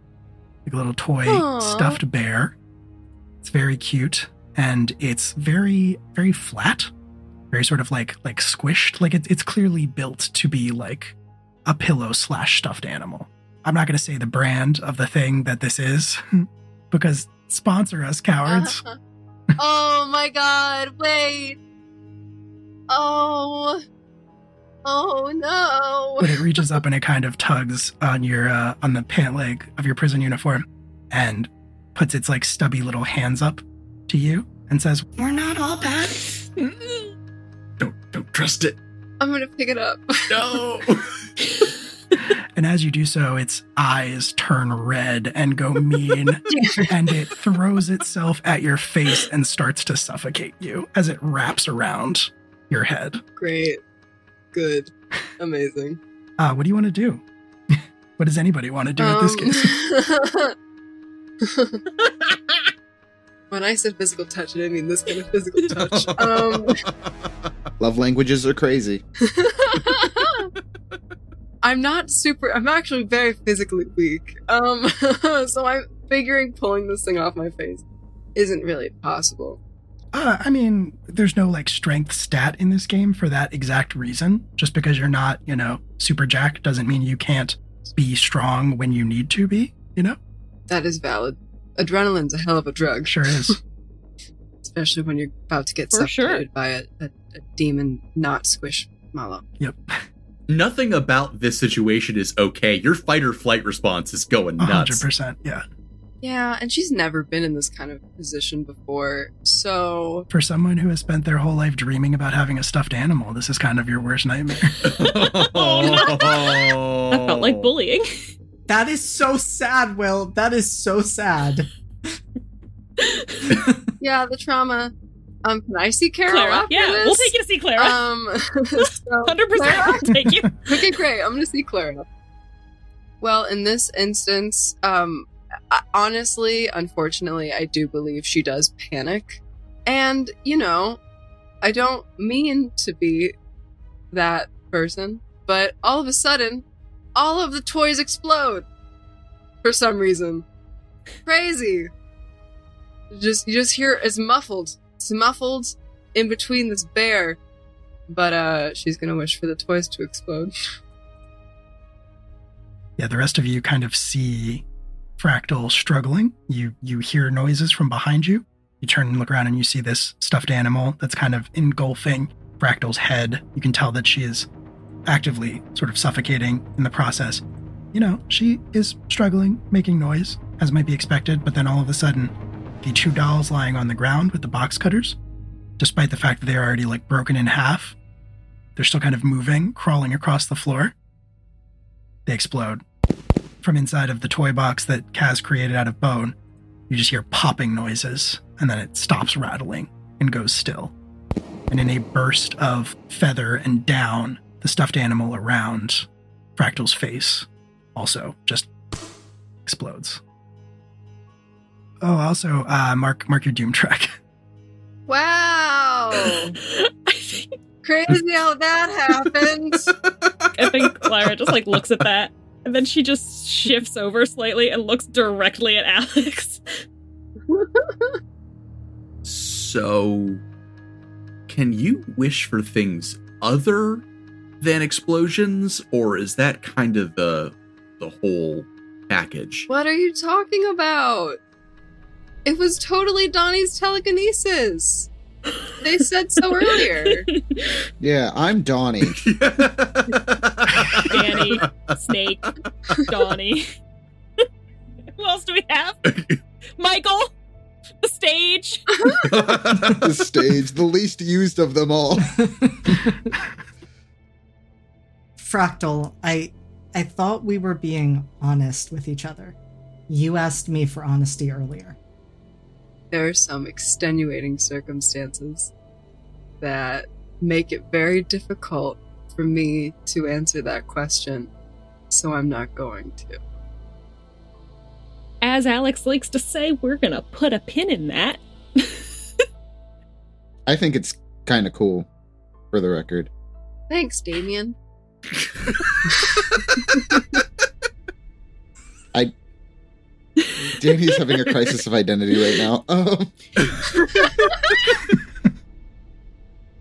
like a little toy Aw. stuffed bear. It's very cute and it's very, very flat, very sort of like like squished. Like it, it's clearly built to be like a pillow slash stuffed animal. I'm not going to say the brand of the thing that this is because sponsor us, cowards. oh my god, wait. Oh. Oh no. but it reaches up and it kind of tugs on your uh, on the pant leg of your prison uniform and puts its like stubby little hands up to you and says We're not all bad. Don't don't trust it. I'm gonna pick it up. No. and as you do so its eyes turn red and go mean and it throws itself at your face and starts to suffocate you as it wraps around your head Great. Good. Amazing. uh, what do you want to do what does anybody want to do in this case Um, when I said physical touch, I didn't mean this kind of physical touch. Um, Love languages are crazy. I'm not super. I'm actually very physically weak. Um, so I'm figuring pulling this thing off my face isn't really possible. Uh, I mean, there's no like strength stat in this game for that exact reason. Just because you're not, you know, super jack doesn't mean you can't be strong when you need to be, you know? That is valid. Adrenaline's a hell of a drug, Sure is. especially when you're about to get For sure. suffocated by a, a, a demon not squish mallow. yep. nothing about this situation is okay. Your fight or flight response is going A hundred nuts. percent. Yeah. Yeah, and she's never been in this kind of position before, so For someone who has spent their whole life dreaming about having a stuffed animal, this is kind of your worst nightmare. oh, That felt like bullying. That is so sad, Will. That is so sad. yeah, the trauma. Um, can I see Carol Clara. after Yeah, this? we'll take you to see Clara. Um, 100% Clara? we'll take you. okay, great. I'm gonna see Clara. Well, in this instance, um, I- honestly, unfortunately, I do believe she does panic, and you know, I don't mean to be that person, but all of a sudden, all of the toys explode for some reason. Crazy. Just you just hear it's muffled. It's muffled in between this bear, but uh, she's gonna wish for the toys to explode. yeah, the rest of you kind of see Fractal struggling. You you hear noises from behind you. You turn and look around and you see this stuffed animal that's kind of engulfing Fractal's head. You can tell that she is actively sort of suffocating in the process. You know, she is struggling, making noise, as might be expected, but then all of a sudden, the two dolls lying on the ground with the box cutters, despite the fact that they're already like broken in half, they're still kind of moving, crawling across the floor. They explode. From inside of the toy box that Kaz created out of bone, you just hear popping noises, and then it stops rattling and goes still. And in a burst of feather and down, the stuffed animal around Fractal's face also just explodes. Oh, also, uh, mark mark your doom track. Wow! Crazy how that happened. I think Clara just like looks at that and then she just shifts over slightly and looks directly at Alex. So, can you wish for things other than explosions, or is that kind of the the whole package? what are you talking about? It was totally Donnie's telekinesis. They said so earlier. Yeah, I'm Donnie. Danny, Snake, Donnie. Who else do we have? Michael, the stage. the stage, the least used of them all. Fractal, I I thought we were being honest with each other. You asked me for honesty earlier. there are some extenuating circumstances that make it very difficult for me to answer that question, so I'm not going to. As Alex likes to say, we're gonna put a pin in that. I think it's kind of cool, for the record. Thanks, Damien. Danni's having a crisis of identity right now. Um,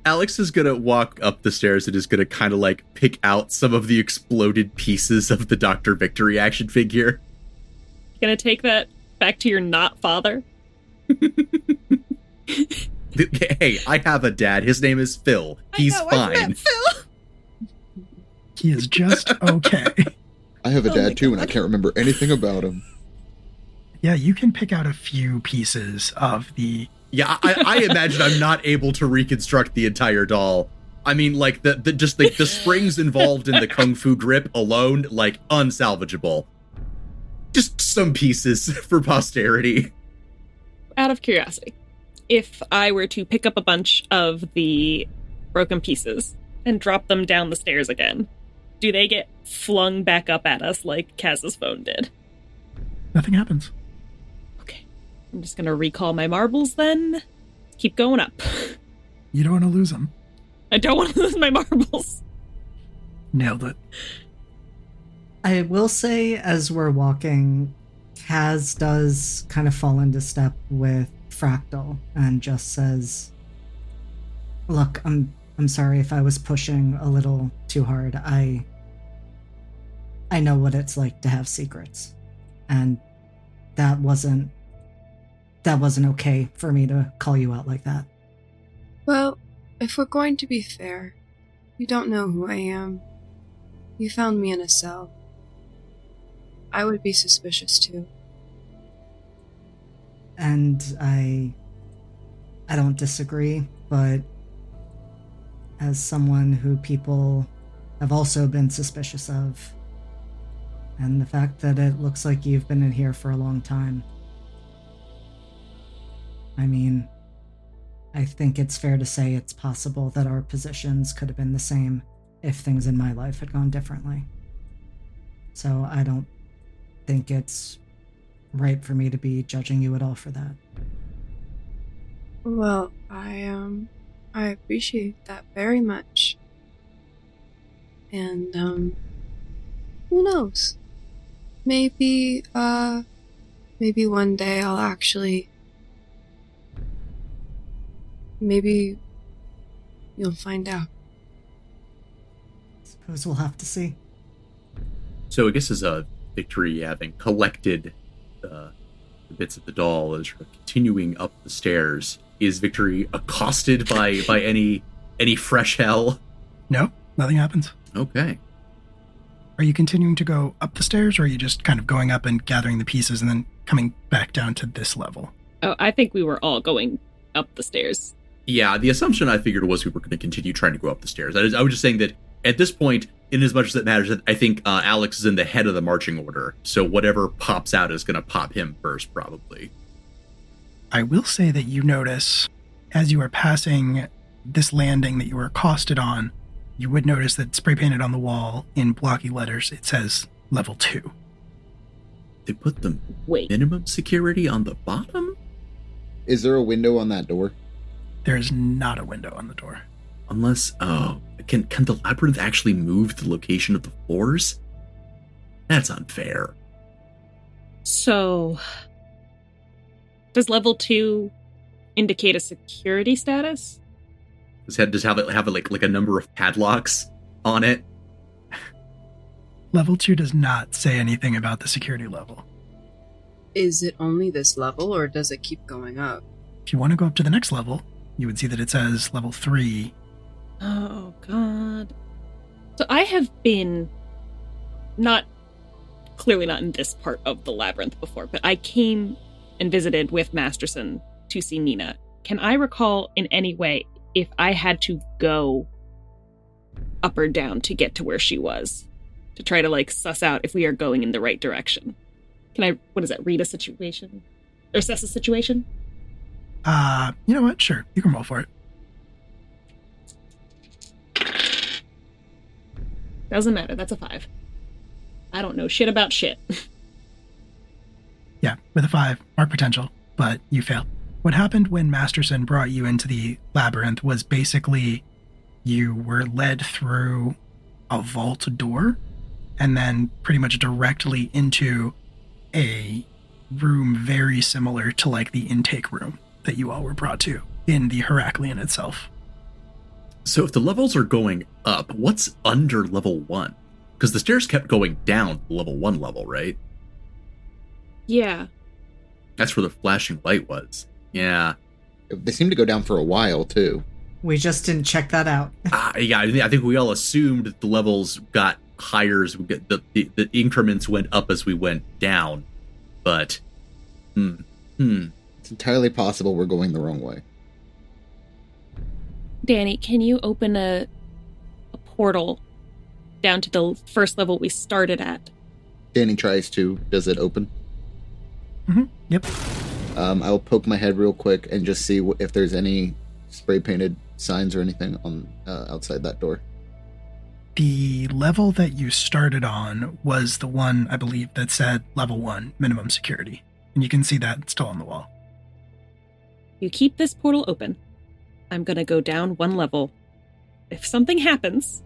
Alex is gonna walk up the stairs and is gonna kind of like pick out some of the exploded pieces of the Doctor Victory action figure. Gonna take that back to your not father. Hey, I have a dad. His name is Phil. He's I know, I fine. met Phil. He is just okay. I have a Oh my dad too, and I can't remember anything about him. yeah, you can pick out a few pieces of the Yeah, I, I imagine I'm not able to reconstruct the entire doll. I mean, like the, the just the, the springs involved in the kung fu grip alone, like unsalvageable. Just some pieces for posterity. Out of curiosity, if I were to pick up a bunch of the broken pieces and drop them down the stairs again, do they get flung back up at us like Kaz's phone did? nothing happens. Okay. I'm just gonna recall my marbles then. Keep going up. You don't want to lose them. I don't want to lose my marbles. Nailed it. I will say, as we're walking, Kaz does kind of fall into step with Fractal and just says, "Look, I'm I'm sorry if I was pushing a little too hard. I I know what it's like to have secrets, and that wasn't that wasn't okay for me to call you out like that. Well, if we're going to be fair, you don't know who I am. you found me in a cell, I would be suspicious too. And I I don't disagree, but as someone who people have also been suspicious of, and the fact that it looks like you've been in here for a long time. I mean, I think it's fair to say it's possible that our positions could have been the same if things in my life had gone differently. So I don't think it's right for me to be judging you at all for that. Well, I um I appreciate that very much. And um who knows? Maybe uh maybe one day I'll actually maybe you'll find out. Suppose we'll have to see. So I guess as a victory, having collected uh, the bits of the doll, as you're continuing up the stairs, is Victory accosted by by any any fresh hell? No, nothing happens. Okay. Are you continuing to go up the stairs, or are you just kind of going up and gathering the pieces and then coming back down to this level? Oh, I think we were all going up the stairs. Yeah, the assumption I figured was we were going to continue trying to go up the stairs. I was, I was just saying that at this point, in as much as it matters, I think uh, Alex is in the head of the marching order. So whatever pops out is going to pop him first, probably. I will say that you notice as you are passing this landing that you were accosted on, you would notice that spray painted on the wall in blocky letters it says level two. They put the Wait. minimum security on the bottom? Is there a window on that door? There is not a window on the door. Unless, oh, can can the labyrinth actually move the location of the floors? That's unfair. So, does level two indicate a security status? Does it does have it have like like a number of padlocks on it? Level two does not say anything about the security level. Is it only this level or does it keep going up? If you want to go up to the next level, you would see that it says level three. Oh god. So I have been not clearly not in this part of the labyrinth before, but I came and visited with Masterson to see Nina. Can I recall in any way if I had to go up or down to get to where she was? To try to like suss out if we are going in the right direction. Can I what is that, read a situation? Or assess a situation? Uh, you know what? Sure, you can roll for it. Doesn't matter, that's a five. I don't know shit about shit. Yeah, with a five, mark potential, but you failed. What happened when Masterson brought you into the labyrinth was basically you were led through a vault door and then pretty much directly into a room very similar to like the intake room that you all were brought to in the Heraclean itself. So if the levels are going up, what's under level one? Because the stairs kept going down to level one level, right? yeah. That's where the flashing light was. Yeah. They seem to go down for a while too. We just didn't check that out. Ah, yeah, I think we all assumed that the levels got higher as we get the, the the increments went up as we went down, but hmm, hmm. It's entirely possible we're going the wrong way. Danni, can you open a a portal down to the first level we started at? Danni tries to. Does it open? hmm Yep. Um, I'll poke my head real quick and just see wh- if there's any spray painted signs or anything on uh, outside that door. The level that you started on was the one, I believe, that said level one minimum security. And you can see that still on the wall. You keep this portal open. I'm gonna go down one level. If something happens,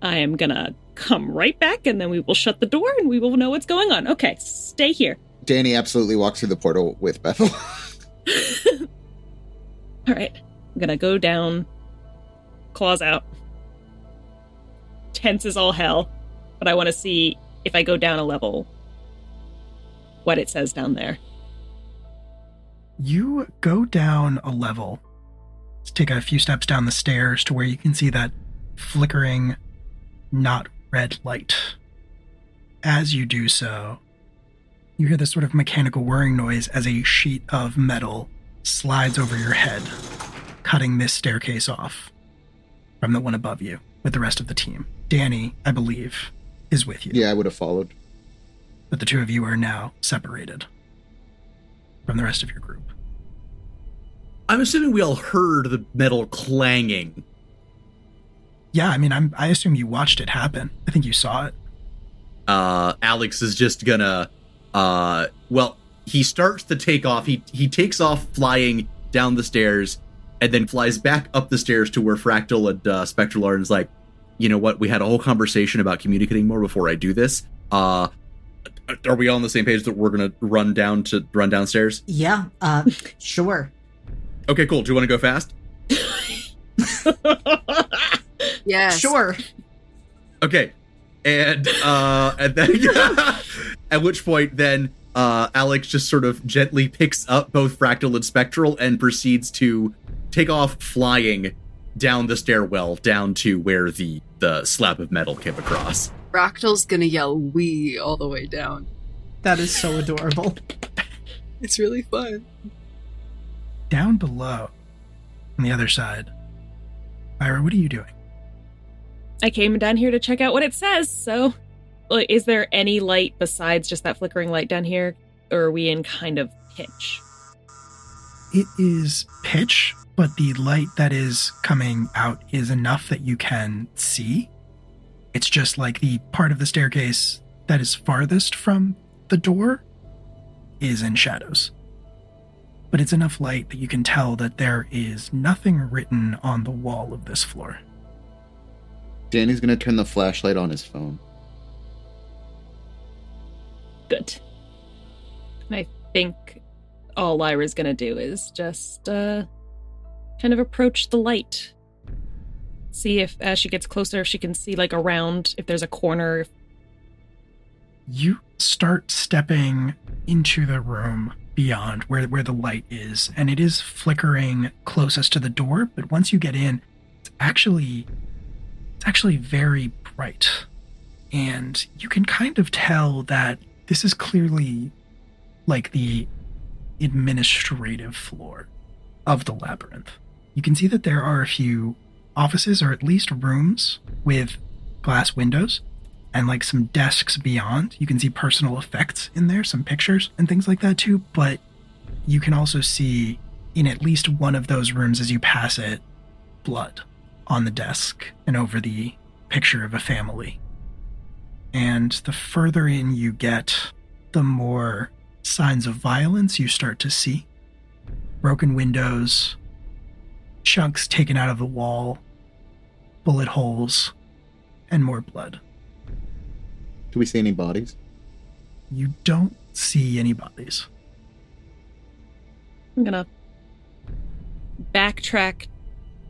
I am gonna come right back and then we will shut the door and we will know what's going on. Okay, stay here. Danni absolutely walks through the portal with Bethel. All right, I'm gonna go down, claws out. Tense as all hell, but I want to see if I go down a level, what it says down there. You go down a level, Let's take a few steps down the stairs to where you can see that flickering, not red light. As you do so, you hear this sort of mechanical whirring noise as a sheet of metal slides over your head, cutting this staircase off from the one above you with the rest of the team. Danni, I believe, is with you. Yeah, I would have followed. But the two of you are now separated from the rest of your group. I'm assuming we all heard the metal clanging. Yeah, I mean, I'm, I assume you watched it happen. I think you saw it. Uh, Alex is just gonna, uh, well, he starts to take off. He he takes off flying down the stairs, and then flies back up the stairs to where Fractal and uh, Spectral are, and is like, you know what? We had a whole conversation about communicating more before I do this. Uh, are we all on the same page that we're gonna run down to run downstairs? Yeah, uh, sure. Okay, cool. Do you want to go fast? yeah. Sure. Okay. And uh and then at which point then uh Alex just sort of gently picks up both Fractal and Spectral and proceeds to take off flying down the stairwell down to where the the slab of metal came across. Fractal's gonna yell "we" all the way down. That is so adorable. It's really fun. Down below, on the other side, Lyra, what are you doing? I came down here to check out what it says. So, like, is there any light besides just that flickering light down here, or are we in kind of pitch? It is pitch, but the light that is coming out is enough that you can see. It's just like the part of the staircase that is farthest from the door is in shadows. But it's enough light that you can tell that there is nothing written on the wall of this floor. Danni's gonna turn the flashlight on his phone. Good. And I think all Lyra's gonna do is just uh kind of approach the light. See if as she gets closer if she can see like around if there's a corner. You start stepping into the room beyond where, where the light is, and it is flickering closest to the door, but once you get in, it's actually it's actually very bright. And you can kind of tell that this is clearly like the administrative floor of the labyrinth. You can see that there are a few offices or at least rooms with glass windows and like some desks beyond. You can see personal effects in there, some pictures and things like that too, but you can also see in at least one of those rooms as you pass it blood on the desk and over the picture of a family. And the further in you get, the more signs of violence you start to see. Broken windows, chunks taken out of the wall, bullet holes, and more blood. Do we see any bodies? You don't see any bodies. I'm gonna backtrack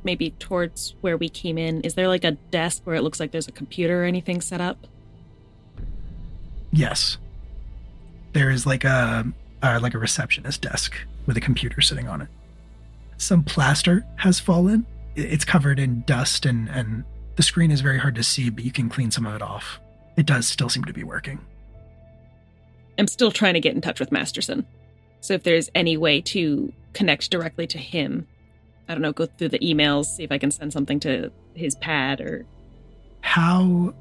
maybe towards where we came in. Is there like a desk where it looks like there's a computer or anything set up? Yes. There is like a uh, like a receptionist desk with a computer sitting on it. Some plaster has fallen. It's covered in dust and and the screen is very hard to see, but you can clean some of it off. It does still seem to be working. I'm still trying to get in touch with Masterson. So if there's any way to connect directly to him, I don't know, go through the emails, see if I can send something to his pad or How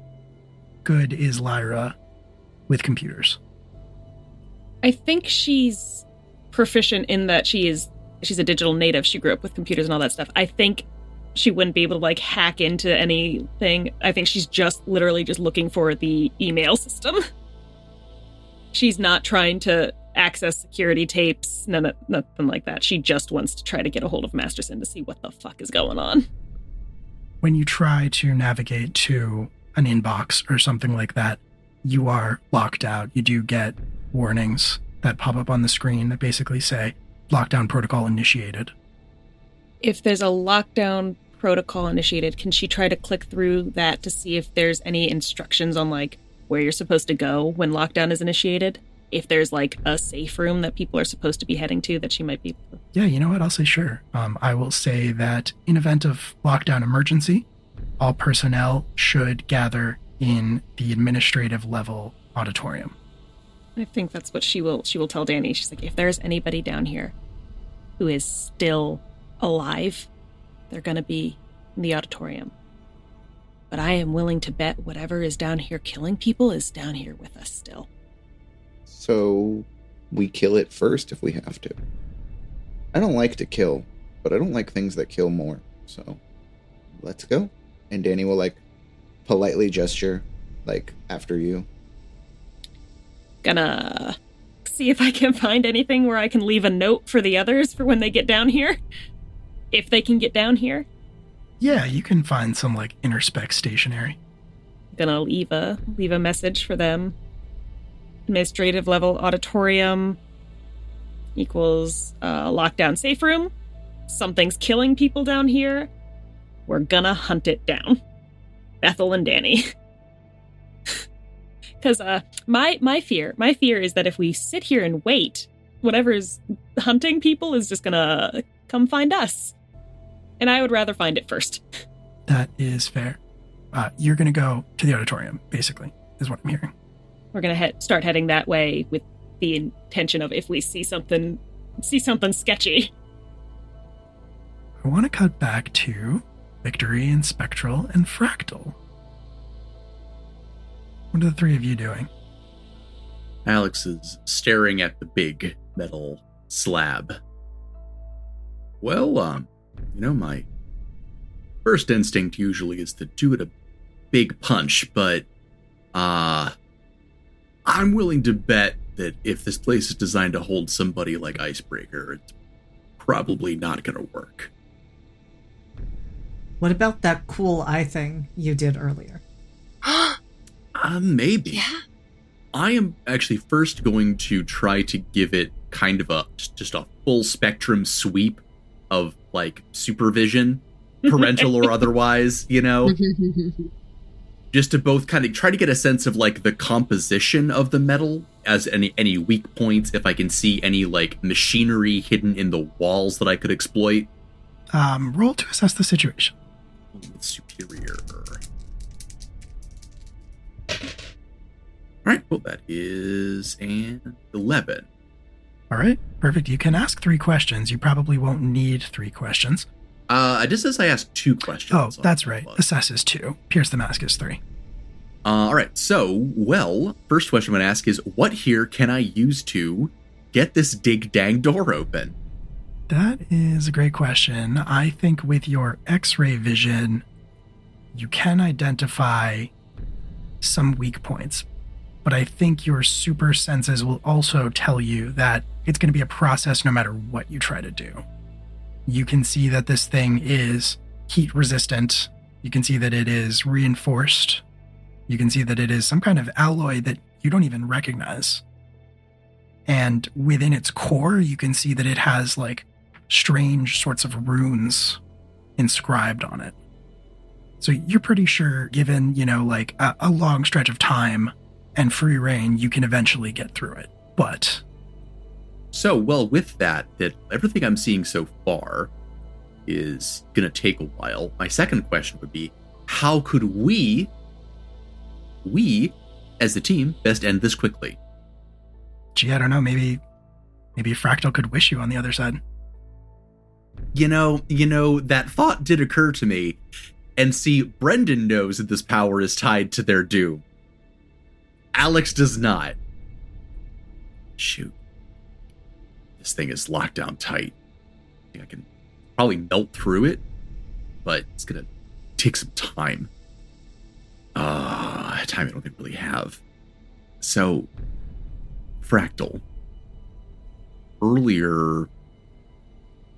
good is Lyra with computers? I think she's proficient in that she is she's a digital native. She grew up with computers and all that stuff. I think she wouldn't be able to like hack into anything. I think she's just literally just looking for the email system. she's not trying to access security tapes, none of, nothing like that. She just wants to try to get a hold of Masterson to see what the fuck is going on. when you try to navigate to an inbox or something like that, you are locked out. You do get warnings that pop up on the screen that basically say lockdown protocol initiated. If there's a lockdown protocol initiated, can she try to click through that to see if there's any instructions on like where you're supposed to go when lockdown is initiated? If there's like a safe room that people are supposed to be heading to that she might be. Yeah, you know what? I'll say sure. Um, I will say that in event of lockdown emergency, all personnel should gather in the administrative level auditorium. I think that's what she will she will tell Danni. She's like, if there's anybody down here who is still alive, they're gonna be in the auditorium. But I am willing to bet whatever is down here killing people is down here with us still. So we kill it first if we have to. I don't like to kill, but I don't like things that kill more. So let's go. And Danni will like politely gesture, like after you. Gonna see if I can find anything where I can leave a note for the others for when they get down here. If they can get down here. Yeah, you can find some like interspec stationery. Gonna leave a leave a message for them. Administrative level auditorium equals uh, lockdown safe room. Something's killing people down here. We're gonna hunt it down. Bethel and Danni. Because uh, my my fear, my fear is that if we sit here and wait, whatever's hunting people is just gonna come find us, and I would rather find it first. That is fair. Uh, you're going to go to the auditorium, basically, is what I'm hearing. We're gonna he- start heading that way with the intention of if we see something, see something sketchy. I want to cut back to Victory and Spectral and Fractal. What are the three of you doing? Alex is staring at the big metal slab. Well, um, you know, my first instinct usually is to do it a big punch, but uh I'm willing to bet that if this place is designed to hold somebody like Icebreaker, it's probably not gonna work. What about that cool eye thing you did earlier? Uh, maybe. yeah. I am actually first going to try to give it kind of a just a full spectrum sweep of like supervision, parental or otherwise, you know, just to both kind of try to get a sense of like the composition of the metal as any any weak points if I can see any like machinery hidden in the walls that I could exploit. Um, roll to assess the situation. Superior. All right, well that is an 11. All right, perfect. You can ask three questions. You probably won't need three questions. Uh, it just says I asked two questions. Oh, that's right. Assess is two. Pierce the mask is three. Uh, all right. So, well, first question I'm going to ask is what here can I use to get this dig dang door open? That is a great question. I think with your x ray vision, you can identify some weak points, but I think your super senses will also tell you that it's going to be a process no matter what you try to do. You can see that this thing is heat resistant, you can see that it is reinforced, you can see that it is some kind of alloy that you don't even recognize. And within its core, you can see that it has like strange sorts of runes inscribed on it. So you're pretty sure, given, you know, like a, a long stretch of time and free reign, you can eventually get through it. But So, well, with that, that everything I'm seeing so far is going to take a while. My second question would be how could we, we as the team, best end this quickly? gee, I don't know, maybe maybe Fractal could wish you on the other side. You know, you know, that thought did occur to me. And see, Brendan knows that this power is tied to their doom. Alex does not. Shoot. This thing is locked down tight. I can probably melt through it, but it's gonna take some time. Uh time I don't think really have. So Fractal. Earlier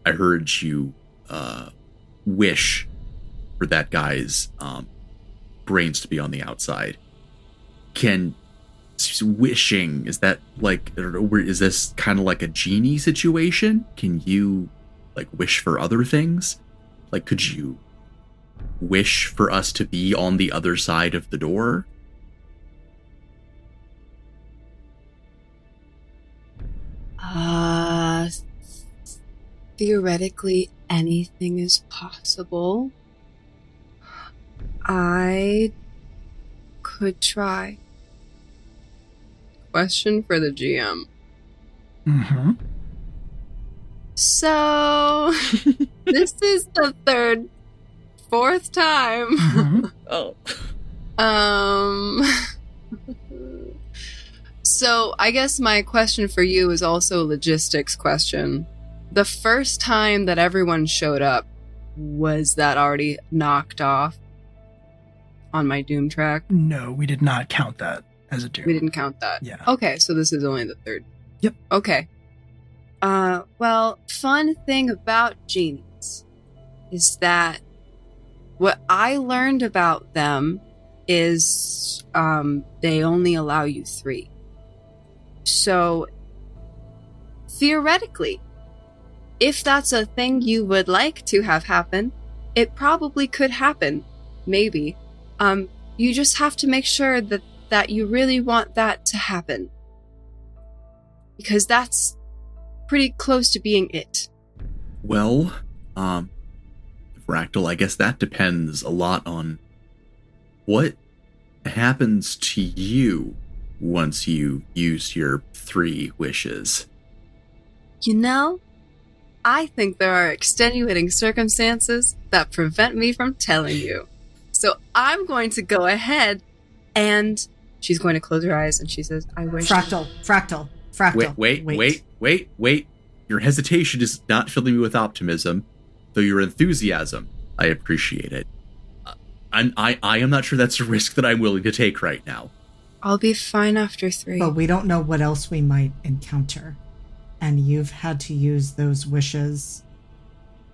I heard you uh, wish for that guy's um, brains to be on the outside. Can wishing is that like is this kind of like a genie situation? Can you like wish for other things? Like, could you wish for us to be on the other side of the door? Theoretically, anything is possible. I could try. Question for the GM. Mm-hmm. So, this is the third, fourth time. hmm Oh. Um. so I guess my question for you is also a logistics question. The first time that everyone showed up, was that already knocked off on my doom track? No, we did not count that as a doom. We didn't count that. Yeah. Okay, so this is only the third. Yep. Okay. Uh, well, fun thing about genies is that what I learned about them is um, they only allow you three. So, theoretically, if that's a thing you would like to have happen, it probably could happen. Maybe. Um, you just have to make sure that that you really want that to happen. Because that's pretty close to being it. Well, um, Fractal, I guess that depends a lot on what happens to you once you use your three wishes. You know, I think there are extenuating circumstances that prevent me from telling you. So I'm going to go ahead and she's going to close her eyes and she says, I wish. Fractal, fractal, fractal. Wait, wait, wait, wait, wait. Your hesitation is not filling me with optimism, though your enthusiasm, I appreciate it. Uh, I'm, I, I am not sure that's a risk that I'm willing to take right now. I'll be fine after three. But we don't know what else we might encounter. And you've had to use those wishes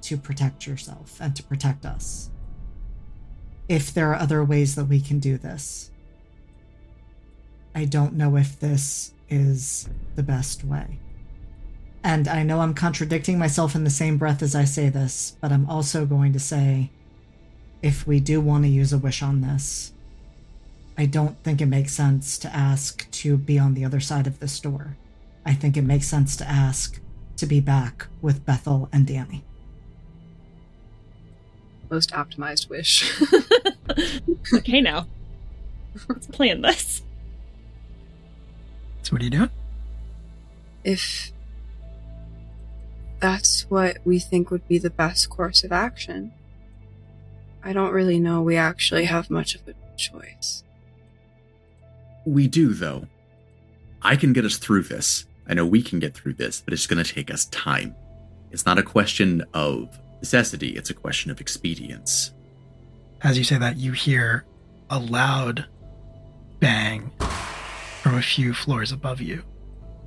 to protect yourself and to protect us. If there are other ways that we can do this, I don't know if this is the best way. And I know I'm contradicting myself in the same breath as I say this, but I'm also going to say if we do want to use a wish on this, I don't think it makes sense to ask to be on the other side of the store. I think it makes sense to ask to be back with Bethel and Danni. Most optimized wish. okay, now. Let's plan this. So what are you doing? if that's what we think would be the best course of action, I don't really know we actually have much of a choice. We do, though. I can get us through this. I know we can get through this, but it's going to take us time. It's not a question of necessity, it's a question of expedience. As you say that, you hear a loud bang from a few floors above you,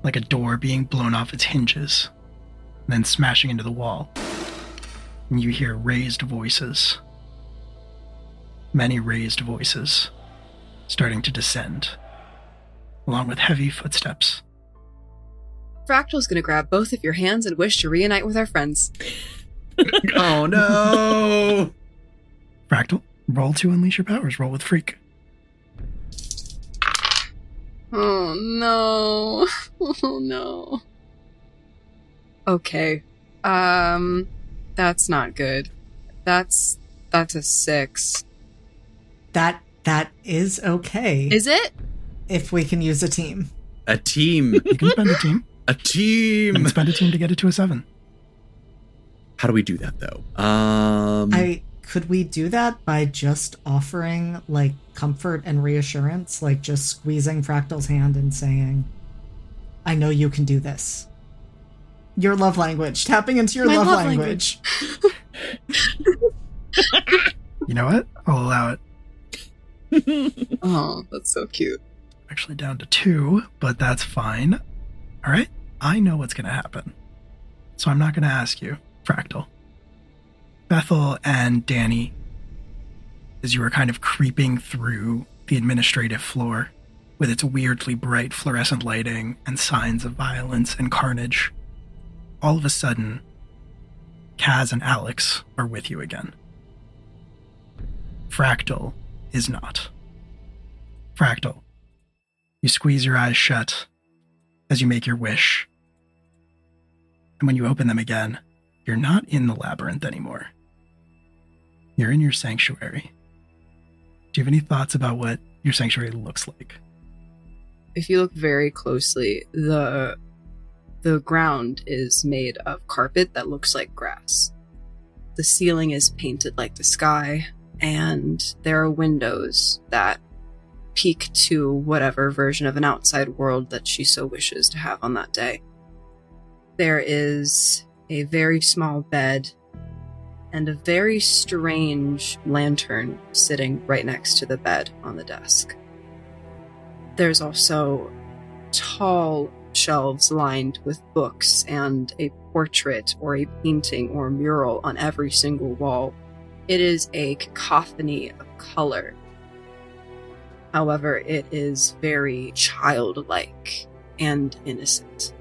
like a door being blown off its hinges, then smashing into the wall. And you hear raised voices, many raised voices, starting to descend, along with heavy footsteps. Fractal's gonna grab both of your hands and wish to reunite with our friends. oh no! Fractal, roll to unleash your powers. Roll with freak. Oh no. Oh no. Okay. Um that's not good. That's that's a 6. That that is okay Is it? if we can use a team. A team! You can spend a team. A team! and spend a team to get it to a seven. How do we do that, though? Um, I could we do that by just offering like comfort and reassurance, like just squeezing Fractal's hand and saying, "I know you can do this." Your love language, tapping into your My love, love language. You know what? I'll allow it. Oh, that's so cute. Actually, down to two, but that's fine. All right. I know what's going to happen. So I'm not going to ask you, Fractal. Bethel and Danni, as you were kind of creeping through the administrative floor with its weirdly bright fluorescent lighting and signs of violence and carnage, all of a sudden, Kaz and Alex are with you again. Fractal is not. Fractal, you squeeze your eyes shut as you make your wish. And when you open them again, you're not in the labyrinth anymore. You're in your sanctuary. Do you have any thoughts about what your sanctuary looks like. If you look very closely, the the ground is made of carpet that looks like grass. The ceiling is painted like the sky, and there are windows that peek to whatever version of an outside world that she so wishes to have on that day. There is a very small bed and a very strange lantern sitting right next to the bed on the desk. There's also tall shelves lined with books and a portrait or a painting or mural on every single wall. It is a cacophony of color. However, it is very childlike and innocent.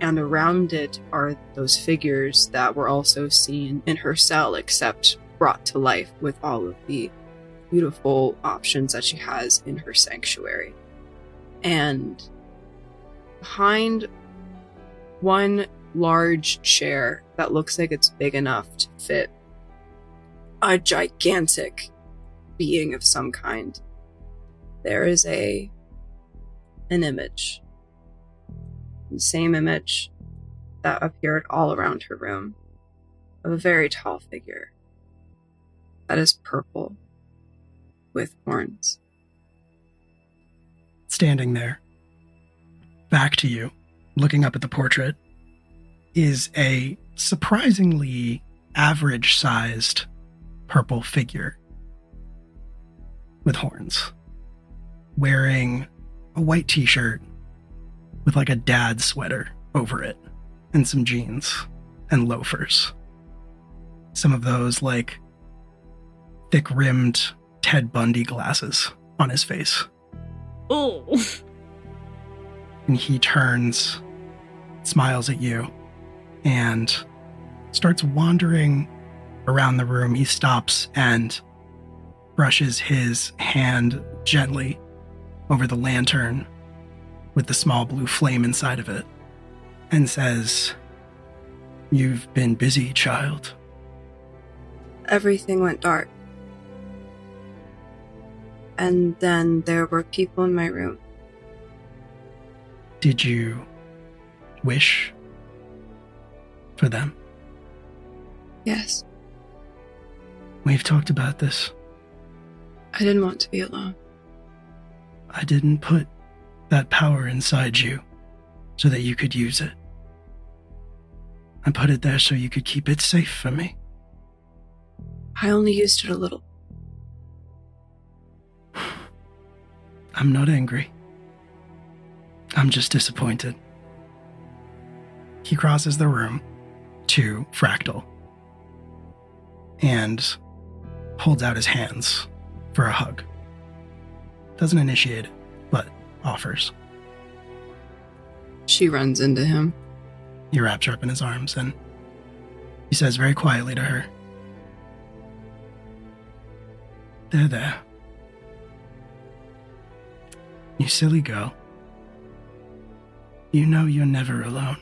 And around it are those figures that were also seen in her cell, except brought to life with all of the beautiful options that she has in her sanctuary. And behind one large chair that looks like it's big enough to fit a gigantic being of some kind. There is a an image. The same image that appeared all around her room of a very tall figure that is purple with horns. Standing there, back to you, looking up at the portrait, is a surprisingly average sized purple figure with horns, wearing a white t shirt with like a dad sweater over it, and some jeans and loafers. Some of those like thick rimmed Ted Bundy glasses on his face. Oh. and he turns, smiles at you, and starts wandering around the room. He stops and brushes his hand gently over the lantern with the small blue flame inside of it and says, You've been busy, child. Everything went dark. And then there were people in my room. Did you wish for them? Yes, We've talked about this. I didn't want to be alone. I didn't put that power inside you so that you could use it. I put it there so you could keep it safe for me. I only used it a little. I'm not angry. I'm just disappointed. He crosses the room to Fractal and holds out his hands for a hug. Doesn't initiate but offers. She runs into him. He wraps her up in his arms and he says very quietly to her, There, there. You silly girl. You know you're never alone.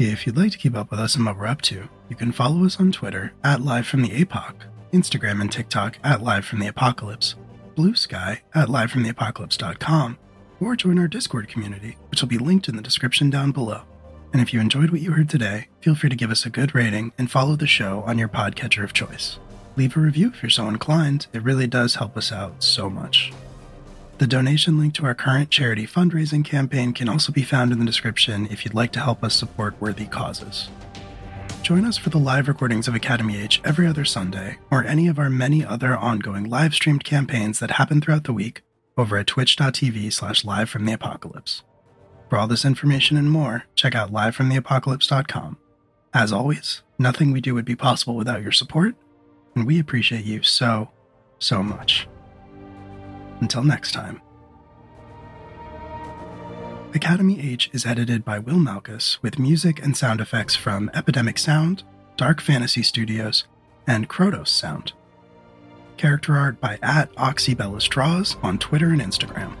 If you'd like to keep up with us and what we're up to, you can follow us on Twitter at Live from the APOC, Instagram and TikTok at Live from the Apocalypse, Bluesky at livefromtheapocalypse.com, or join our Discord community, which will be linked in the description down below. And if you enjoyed what you heard today, feel free to give us a good rating and follow the show on your podcatcher of choice. Leave a review if you're so inclined, it really does help us out so much. The donation link to our current charity fundraising campaign can also be found in the description if you'd like to help us support worthy causes. Join us for the live recordings of Academy H every other Sunday, or any of our many other ongoing live streamed campaigns that happen throughout the week over at twitch.tv slash live from the apocalypse. For all this information and more, check out livefromtheapocalypse.com. As always, nothing we do would be possible without your support, and we appreciate you so, so much. Until next time. Academy H is edited by Will Malkus with music and sound effects from Epidemic Sound, Dark Fantasy Studios, and Krotos Sound. Character art by at oxybelisdraws on Twitter and Instagram.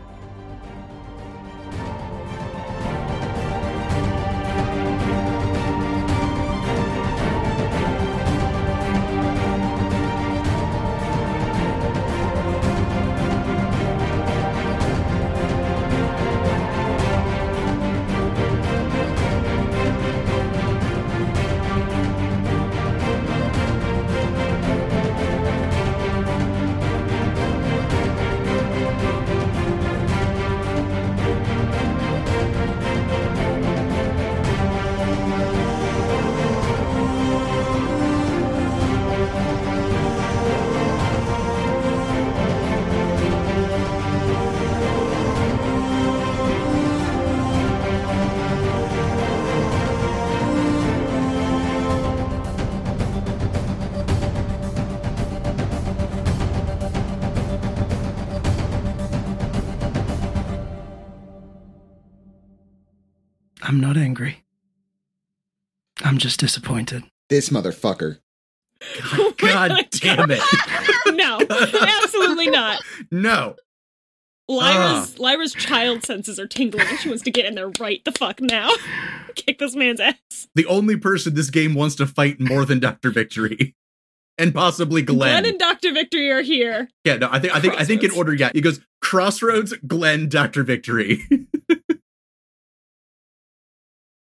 I'm not angry. I'm just disappointed. This motherfucker. Oh my God damn it. no, absolutely not. No. Lyra's ah. Lyra's child senses are tingling and she wants to get in there right the fuck now. Kick this man's ass. The only person this game wants to fight more than Dr. Victory. And possibly Glenn. Glenn and Dr. Victory are here. yeah, no, I think I think I think in order, yeah. It goes Crossroads, Glenn, Dr. Victory.